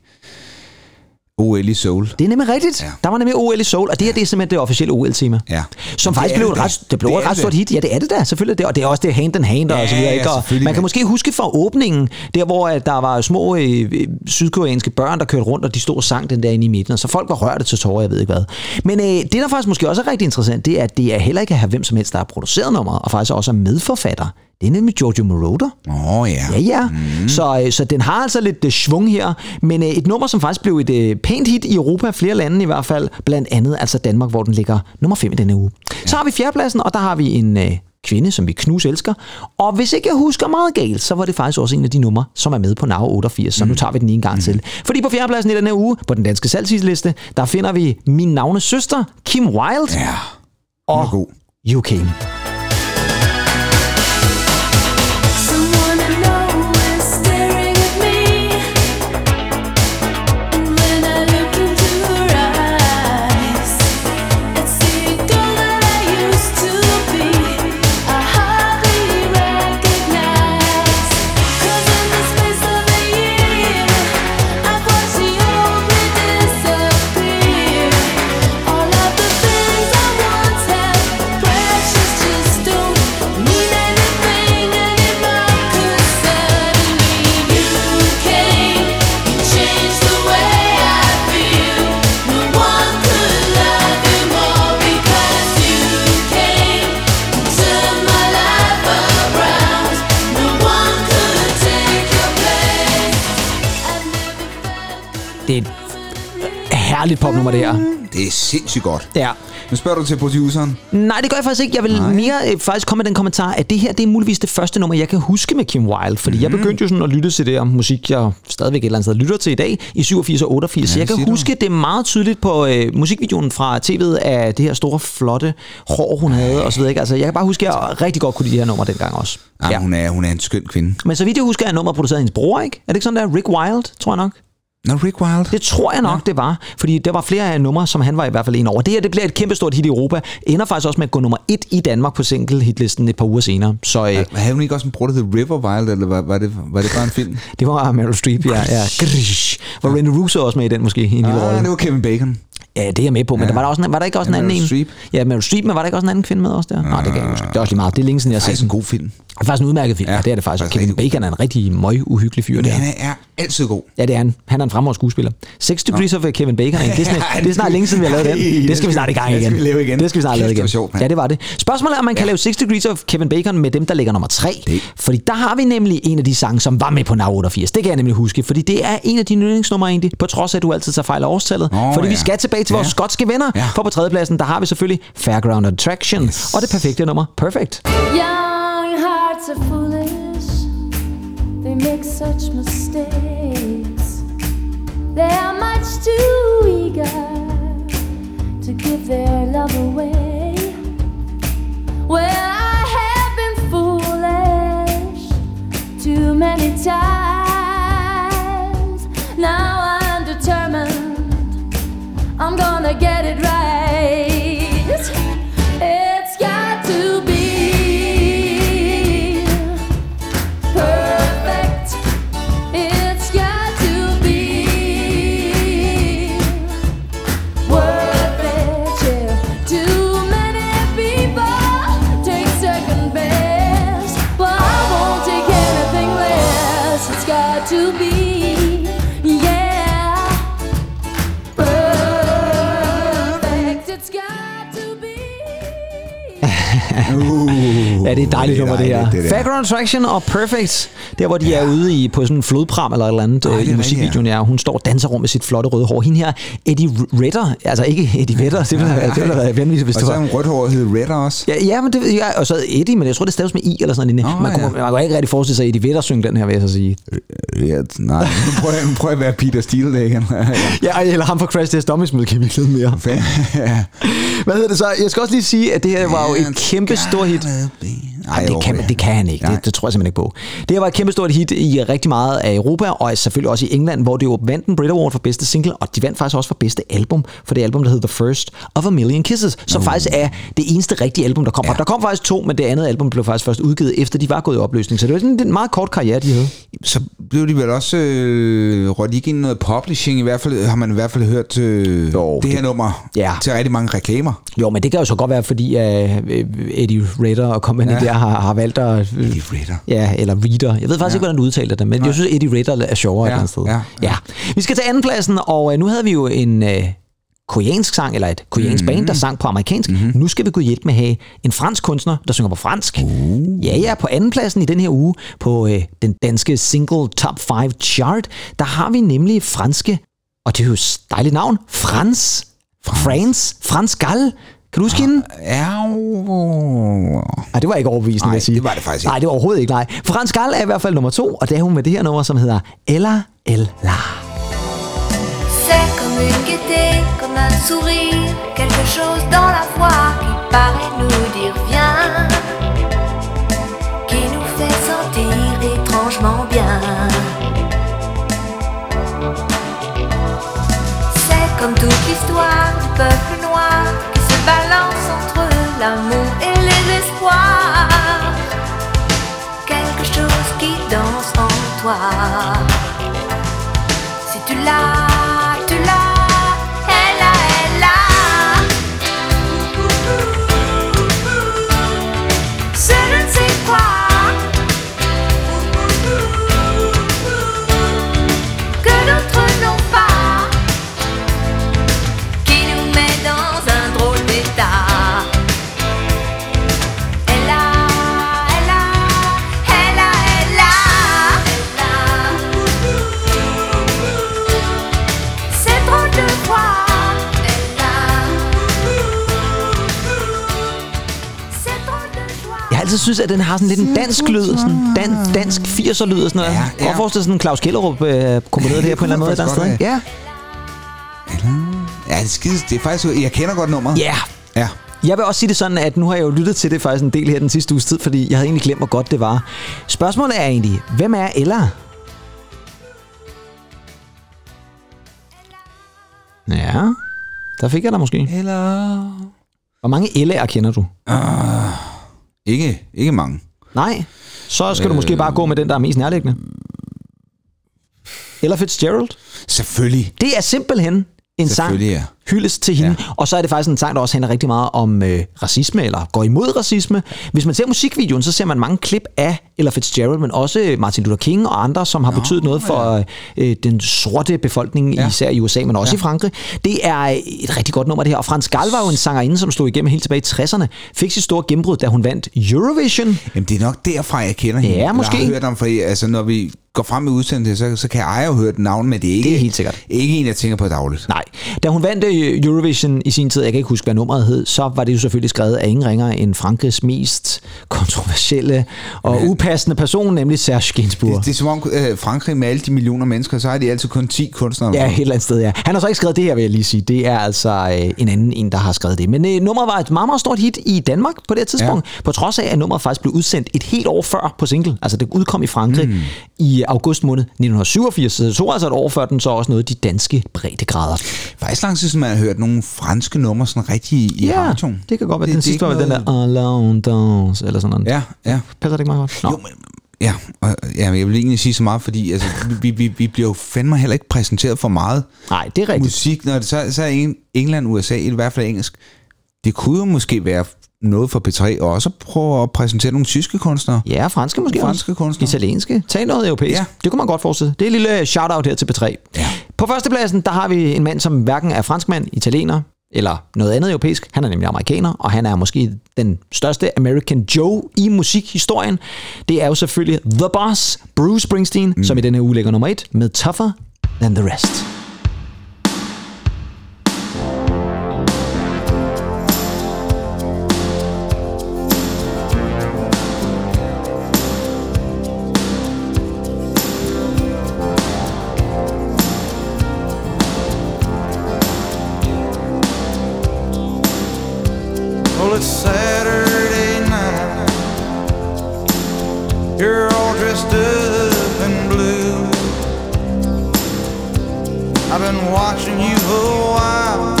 C: OL i Seoul.
B: Det er nemlig rigtigt.
C: Ja.
B: Der var nemlig OL i Seoul, og det her det er simpelthen det officielle OL-tema.
C: Ja.
B: Som faktisk
C: det er
B: blev
C: det
B: ret, det blev
C: Det
B: et ret stort hit. Ja, det er det da, selvfølgelig. Det, og det er også det hand in hand og
C: Ja,
B: så videre. Ikke? Og man kan måske huske fra åbningen, der hvor at der var små øh, øh, sydkoreanske børn, der kørte rundt, og de stod og sang den der inde i midten, og så folk var rørte til tårer, jeg ved ikke hvad. Men øh, det, der faktisk måske også er rigtig interessant, det er, at det er heller ikke at have hvem som helst, der har produceret nummeret, og faktisk også er medforfatter. Det er nemlig Giorgio Moroder.
C: Åh oh, ja.
B: Ja, ja. Mm. Så, øh, så den har altså lidt uh, svung her. Men uh, et nummer, som faktisk blev et pænt hit i Europa, flere lande i hvert fald, blandt andet altså Danmark, hvor den ligger nummer 5 i denne uge. Ja. Så har vi fjerdepladsen, og der har vi en uh, kvinde, som vi knus elsker. Og hvis ikke jeg husker meget galt, så var det faktisk også en af de numre, som er med på NAV 88, så nu tager vi den en gang mm. til. Fordi på fjerdepladsen i denne uge, på den danske salgsliste, der finder vi min navnes søster, Kim Wilde,
C: Ja,
B: og
C: god.
B: You herligt popnummer, det her.
C: Det er sindssygt godt.
B: Ja.
C: Nu spørger du til produceren.
B: Nej, det gør jeg faktisk ikke. Jeg vil Nej. mere øh, faktisk komme med den kommentar, at det her det er muligvis det første nummer, jeg kan huske med Kim Wilde. Fordi mm. jeg begyndte jo sådan at lytte til det her musik, jeg stadigvæk et eller andet sted lytter til i dag, i 87 og 88. Ja, så jeg kan
C: siger du.
B: huske det er meget tydeligt på øh, musikvideoen fra tv'et af det her store, flotte hår, hun havde og så videre. Ikke? Altså, jeg kan bare huske, at jeg rigtig godt kunne lide det her nummer dengang også.
C: Ja. Hun, er, hun er en skøn kvinde.
B: Men så vidt jeg husker, er nummeret produceret af hendes bror, ikke? Er det ikke sådan der? Rick Wilde, tror jeg nok.
C: Nå, Rick Wilde.
B: Det tror jeg nok, ja. det var. Fordi der var flere af numre, som han var i hvert fald en over. Det her det bliver et kæmpestort hit i Europa. Ender faktisk også med at gå nummer et i Danmark på single-hitlisten et par uger senere. Så øh,
C: Havde hun ikke også en bror, der hed River Wild, eller var, var, det, var det bare en film?
B: det var Meryl Streep, ja. ja. Grish. Var Randy Russo også med i den måske? I en lille
C: Ah, det var Kevin Bacon.
B: Ja, det er jeg med på, men
C: Ja.
B: der var, der, også, en- var der ikke også
C: Ja,
B: en anden
C: Meryl
B: en?
C: Streep.
B: Ja, Meryl Streep, men var der ikke også en anden kvinde med også der? Nej, det kan jeg ikke huske. Det er også lige meget. Det er længe siden, jeg har set
C: Faktisk en
B: den.
C: god film.
B: Det er faktisk en udmærket film. Ja,
C: Ja,
B: det er det faktisk. Kevin Bacon er en rigtig møg uhyggelig fyr.
C: Men
B: Der.
C: han er altid god.
B: Ja, det er han. Han er en fremragende skuespiller. Six Degrees of Kevin Bacon. Det er,
C: Ja,
B: det er snart længe siden, vi har lavet den. Det skal vi snart i gang
C: det
B: igen.
C: skal vi lave igen.
B: Det skal vi snart lave
C: det
B: igen.
C: sjovt,
B: ja, det var det. Spørgsmålet er, om man kan lave Six Degrees of Kevin Bacon med dem, der ligger nummer tre.
C: Det.
B: Fordi der har vi nemlig en af de sange, som var med på NAV 88. Det kan jeg nemlig huske, fordi det er en af dine yndlingsnumre egentlig, på trods af, at du altid tager fejl af årstallet.
C: Åh,
B: fordi vi
C: ja.
B: skal tilbage til vores
C: Ja.
B: skotske venner.
C: Ja.
B: For på tredjepladsen, der har vi selvfølgelig Fairground Attraction
C: Yes.
B: og det perfekte nummer, Perfect.
G: Young hearts are foolish, they make such mistakes. They are much too eager to give their love away. Well, I have been foolish too many times.
B: Dejligt nummer, det her.
C: det der.
B: Fairground Attraction og Perfect. Der, hvor de ja. er ude i, på sådan en flodpram eller et eller andet
C: Ej,
B: øh, i musikvideoen. Ja. Hun står og danser rundt med sit flotte røde hår. Hende her, Eddie Redder, altså ikke Eddie Vedder, det ville have været vanvittigt, hvis
C: Og
B: det
C: så er
B: var.
C: hun rødhåret hed Redder også.
B: Ja, ja, men det, ja, og så Eddie, men jeg tror, det staves med I eller sådan noget.
C: Nå,
B: man, kunne,
C: ja.
B: man kunne ikke rigtig forestille sig, at Eddie Vedder synge den her, vil jeg så sige.
C: Ja, nej, nu prøver, jeg, prøver at være Peter Steele der igen.
B: Ja, eller ham fra Crash Test Dummies måske vi lidt mere. Hvad hedder det så? Jeg skal også lige sige, at det her var jo et kæmpe stort hit. Nej, det, kan, det kan han ikke.
C: Nej.
B: Det, det tror jeg simpelthen ikke på. Det var et kæmpestort hit i rigtig meget af Europa, og selvfølgelig også i England, hvor det jo vandt en Brit Award for bedste single, og de vandt faktisk også for bedste album, for det album, der hedder The First of a Million Kisses, som
C: Uh.
B: faktisk er det eneste rigtige album, der kom. Ja. Der kom faktisk to, men det andet album blev faktisk først udgivet, efter de var gået i opløsning. Så det var sådan en meget kort karriere, de havde.
C: Så blev de vel også øh, rødt ikke noget publishing, i hvert fald har man i hvert fald hørt øh,
B: Jo,
C: det her
B: det-
C: nummer
B: Ja.
C: til rigtig mange reklamer.
B: Jo, men det kan jo så godt være, fordi uh, Eddie Redder og company ja.
C: Ja.
B: Der har, har valgt at...
C: Eddie Vedder.
B: Ja, eller Reader. Jeg ved faktisk ja. ikke, hvordan du udtaler det, men jeg synes, Eddie Redder er sjovere
C: Ja,
B: et sted.
C: ja, ja.
B: ja. Vi skal til andenpladsen, og øh, nu havde vi jo en øh, koreansk sang, eller et koreansk
C: Mhm.
B: band, der sang på amerikansk. Mm-hmm. Nu skal vi gå hjælp med at have en fransk kunstner, der synger på fransk. Uh. Ja, ja, på andenpladsen i den her uge, på øh, den danske single top 5 chart, der har vi nemlig franske, og det er jo et dejligt navn, Frans. Frans. Frans Gall. Kan du huske hende?
C: Ja,
B: Nej, det var ikke overbevisende,
C: Nej,
B: vil jeg sige.
C: det var det faktisk ikke.
B: Nej, det var overhovedet ikke, nej. Frans Gall er i hvert fald nummer to, og det er hun med det her nummer, som hedder Ella Ella.
H: C'est comme une gaieté, comme un sourire, quelque chose dans la voix qui paraît nous dire viens, qui nous fait sentir étrangement bien. C'est comme toute l'histoire du peuple balance entre l'amour et les espoirs. Quelque chose qui danse en toi. Si tu l'as,
B: synes, at den har sådan lidt en dansk lyd, sådan dan, dansk 80'er lyd og sådan noget.
C: Ja,
B: Ja. Og forestille sådan en Claus Kellerup øh, kombineret det her på en eller anden måde
C: man
B: sted. ikke? Ja.
C: Ja, det er, skide, det er faktisk... Jeg kender godt nummeret.
B: Ja.
C: Ja.
B: Jeg vil også sige det sådan, at nu har jeg jo lyttet til det faktisk en del her den sidste uges tid, fordi jeg havde egentlig glemt, hvor godt det var. Spørgsmålet er egentlig, hvem er Ella? Ja, der fik jeg dig måske.
C: Eller...
B: Hvor mange L'er kender du?
C: Ikke, ikke mange.
B: Nej, så skal øh... du måske bare gå med den, der er mest nærliggende. Ella Fitzgerald.
C: Selvfølgelig.
B: Det er simpelthen en sang
C: ja.
B: hyldes til hende. Ja. Og så er det faktisk en sang, der også handler rigtig meget om øh, racisme, eller går imod racisme. Hvis man ser musikvideoen, så ser man mange klip af Ella Fitzgerald, men også Martin Luther King og andre, som har betydet noget for øh, den sorte befolkning, ja. især i USA, men også ja. i Frankrig. Det er et rigtig godt nummer, det her. Og Frans Gal var jo en sangerinde, som stod igennem helt tilbage i 60'erne. Fik sit store gennembrud, da hun vandt Eurovision.
C: Jamen, det er nok derfra, jeg kender hende.
B: Ja, måske.
C: har hørt om, fordi altså, når vi går frem med udsendelsen, så, så kan jeg jo høre den navn, men det er ikke,
B: Det er helt sikkert.
C: ikke en, jeg tænker på dagligt.
B: Nej. Da hun vandt øh, Eurovision i sin tid, jeg kan ikke huske, hvad nummeret hed, så var det jo selvfølgelig skrevet af ingen ringer end Frankrigs mest kontroversielle og ja. upassende person, nemlig Serge Gainsbourg.
C: Det, det er som om øh, Frankrig med alle de millioner mennesker, så har de altid kun 10 kunstnere.
B: Ja, et eller andet sted, ja. Han har så ikke skrevet det her, vil jeg lige sige. Det er altså øh, en anden en, der har skrevet det. Men øh, nummeret var et meget, meget stort hit i Danmark på det tidspunkt, ja. på trods af, at nummeret faktisk blev udsendt et helt år før på single. Altså, det udkom i Frankrig mm. i august måned 1987, så det tog altså et år før den så også nåede de danske breddegrader.
C: Faktisk lang tid siden, man har hørt nogle franske numre sådan rigtig i
B: Ja,
C: radioen.
B: det kan godt være.
C: Det-
B: Den
C: det
B: sidste var den der Alone Dance, eller sådan noget.
C: Ja, ja.
B: Passer det ikke meget godt? Nå.
C: Jo, men, ja, og, ja, jeg vil egentlig sige så meget, fordi altså, vi, vi, vi bliver jo fandme heller ikke præsenteret for meget
B: Nej, det er rigtigt.
C: musik, når det så, så er en- England, USA, i hvert fald engelsk. Det kunne jo måske være noget for P3, og også prøve at præsentere nogle tyske kunstnere.
B: Ja, franske måske
C: Franske kunstnere.
B: Italienske. Tag noget europæisk. Ja. Det kunne man godt forestille. Det er et lille shout-out her til P3.
C: Ja.
B: På førstepladsen, der har vi en mand, som hverken er franskmand, italiener eller noget andet europæisk. Han er nemlig amerikaner, og han er måske den største American Joe i musikhistorien. Det er jo selvfølgelig The Boss, Bruce Springsteen, mm. som i denne uge ligger nummer et, med Tougher Than The Rest.
I: Watching you a while.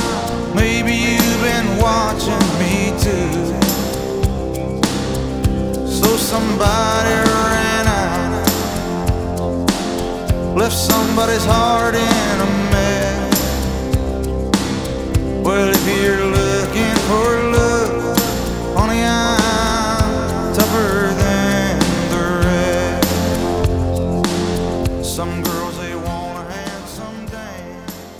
I: Maybe you've been watching me too. So somebody ran out, left somebody's heart in a mess. Well, if you're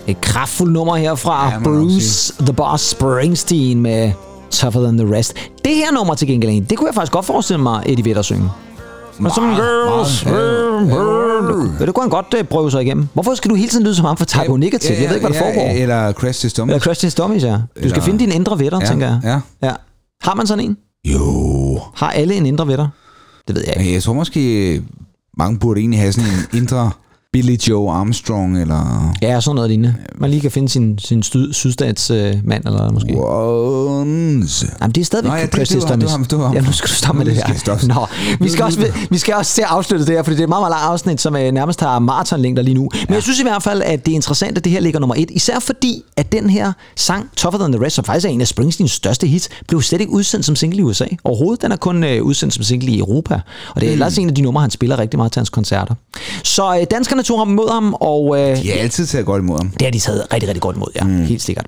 B: Et kraftfuldt nummer her fra
C: Ja,
B: Bruce The Boss Springsteen med Tougher Than The Rest. Det her nummer til gengæld, det kunne jeg faktisk godt forestille mig, Eddie Vedder synge. Og some girls, ja, det kunne han godt uh, prøve sig igennem. Hvorfor skal du hele tiden lyde som ham for Typo Negative? Jeg ved ikke, hvad der foregår.
C: Eller Crash Test Dummies.
B: Eller Crash Test Dummies, ja. Du skal
C: Eller-
B: finde din indre Vedder,
C: Ja,
B: tænker jeg.
C: ja.
B: ja. Har man sådan en?
C: Jo.
B: Har alle en indre Vedder? Det ved jeg ikke.
C: Jeg tror måske, mange burde egentlig have sådan en indre Billy Joe Armstrong, eller...
B: Ja, sådan noget lignende. Man lige kan finde sin, sin syd, sydstatsmand, øh, eller måske.
C: Once.
B: Jamen, det er stadigvæk
C: Nå ja, det-
B: Crash
C: det
B: Test
C: var- det var det var.
B: Ja, nu skal du stoppe med det her. Nå, vi skal, også, vi skal også til at afslutte det her, fordi det er et meget, meget langt afsnit, som øh, nærmest har maratonlængder lige nu. Men jeg synes i hvert fald, at det er interessant, at det her ligger nummer et. Især fordi, at den her sang, Tougher Than The Rest, som faktisk er en af Springsteens største hits, blev slet ikke udsendt som single i USA. Overhovedet, den er kun øh, udsendt som single i Europa. Og det er ellers en af de numre, han spiller rigtig meget til hans koncerter. Så øh, danskerne tog ham imod ham, og øh,
C: De er altid taget godt imod ham.
B: det har de taget rigtig, rigtig godt imod, ja. Mm. Helt sikkert.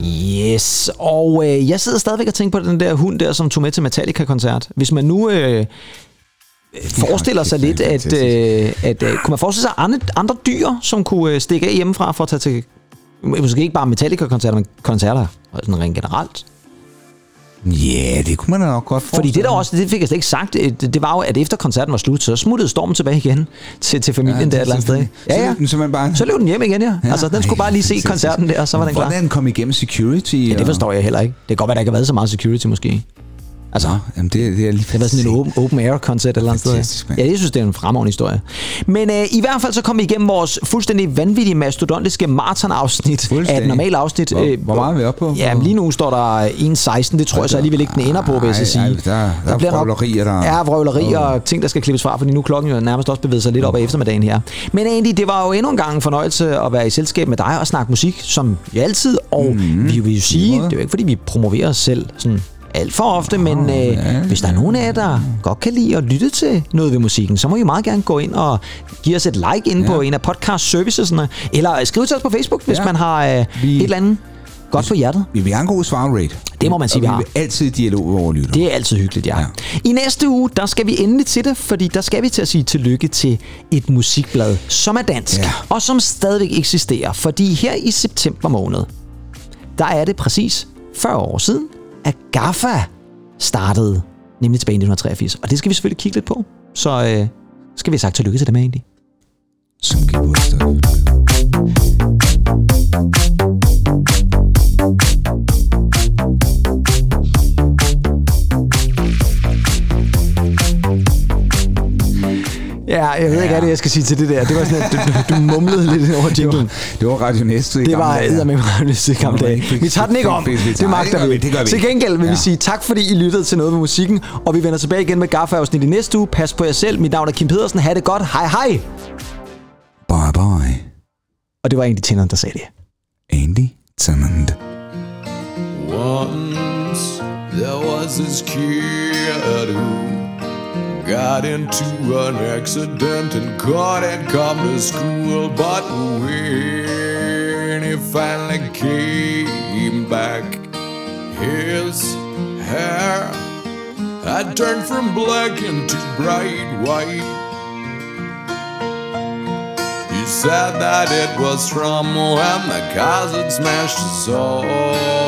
B: Yes, og øh, jeg sidder stadigvæk og tænker på den der hund der, som tog med til Metallica-koncert. Hvis man nu øh, forestiller sig lidt, at, øh, at øh, kunne man forestille sig andre, andre dyr, som kunne øh, stikke af hjemmefra for at tage til, måske ikke bare Metallica-koncerter, men koncerter sådan rent generelt.
C: Ja, det kunne man da nok godt
B: Fordi det der også, det fik jeg slet ikke sagt, øh, det var jo, at efter koncerten var slut, så smuttede stormen tilbage igen til, til familien ja, der et eller andet sted.
C: Ja,
B: Ja,
C: Så løb den simpelthen bare...
B: Så løb den hjem igen, ja.
C: Ja,
B: Altså, den skulle bare lige se koncerten der, og så var den klar.
C: Hvordan kom igennem security?
B: Ja, det forstår jeg heller ikke. Det kan godt være, der ikke har været så meget security måske. Altså,
C: jamen det, det er lige
B: det været sådan en open, open air koncert eller andet sted. Ja, jeg synes, det er en fremragende historie. Men øh, i hvert fald så kom vi igennem vores fuldstændig vanvittige mastodontiske maratonafsnit af et normalt afsnit.
C: Hvor-
B: Øh,
C: hvor meget er vi oppe på?
B: Ja, lige nu står der 1.16. Det tror jeg så alligevel ikke, den ender på, vil jeg så sige.
C: ej, der- der er
B: bliver nok-
C: vrøvlerier, der-
B: Ja, vrøvlerier og ting, der skal klippes fra, fordi nu er klokken jo nærmest også bevæget sig lidt op ad eftermiddagen her. Men egentlig, det var jo endnu en gang en fornøjelse at være i selskab med dig og snakke musik, som vi altid. Og mm, vi vil jo sige, det er jo ikke fordi, vi promoverer os selv sådan alt for ofte, men øh, hvis der er nogen af jer, der godt kan lide at lytte til noget ved musikken, så må I meget gerne gå ind og give os et like inde på en af podcast serviceserne, eller skrive til os på Facebook, hvis
C: Ja.
B: man har øh,
C: Vi-
B: et eller andet godt på hjertet.
C: Vi vil gerne god svarrate.
B: Det må man sige,
C: og
B: vi
C: vi
B: har.
C: vil altid dialog med vores lytter.
B: Det er altid hyggeligt, ja.
C: Ja.
B: ja. I næste uge, der skal vi endelig til det, fordi der skal vi til at sige tillykke til et musikblad, som er dansk,
C: Ja.
B: og som stadigvæk eksisterer. Fordi her i september måned, der er det præcis 40 år siden, af GAFFA startede, nemlig tilbage i 1983. Og det skal vi selvfølgelig kigge lidt på. Så øh, skal vi have sagt tillykke til dem egentlig.
C: Som geburtstag.
B: Ja, jeg ved ikke, hvad det jeg skal sige til det der. Det var sådan, at du, du mumlede lidt over jinglen.
C: Det var Radio Næste i
B: Det var æder med mig i gamle dage. Vi tager den ikke om. Det magter
C: det gør
B: vi.
C: det gør vi.
B: Til gengæld vil vi
C: Ja.
B: sige tak, fordi I lyttede til noget med musikken. Og vi vender tilbage igen med Gaffa-afsnit i næste uge. Pas på jer selv. Mit navn er Kim Pedersen. Ha' det godt. Hej hej.
C: Bye bye.
B: Og det var egentlig tænderen, der sagde det.
C: Andy Tennant.
F: Once there was this kid who got into an accident and couldn't come to school. But when he finally came back, his hair had turned from black into bright white. He said that it was from when the had smashed his soul.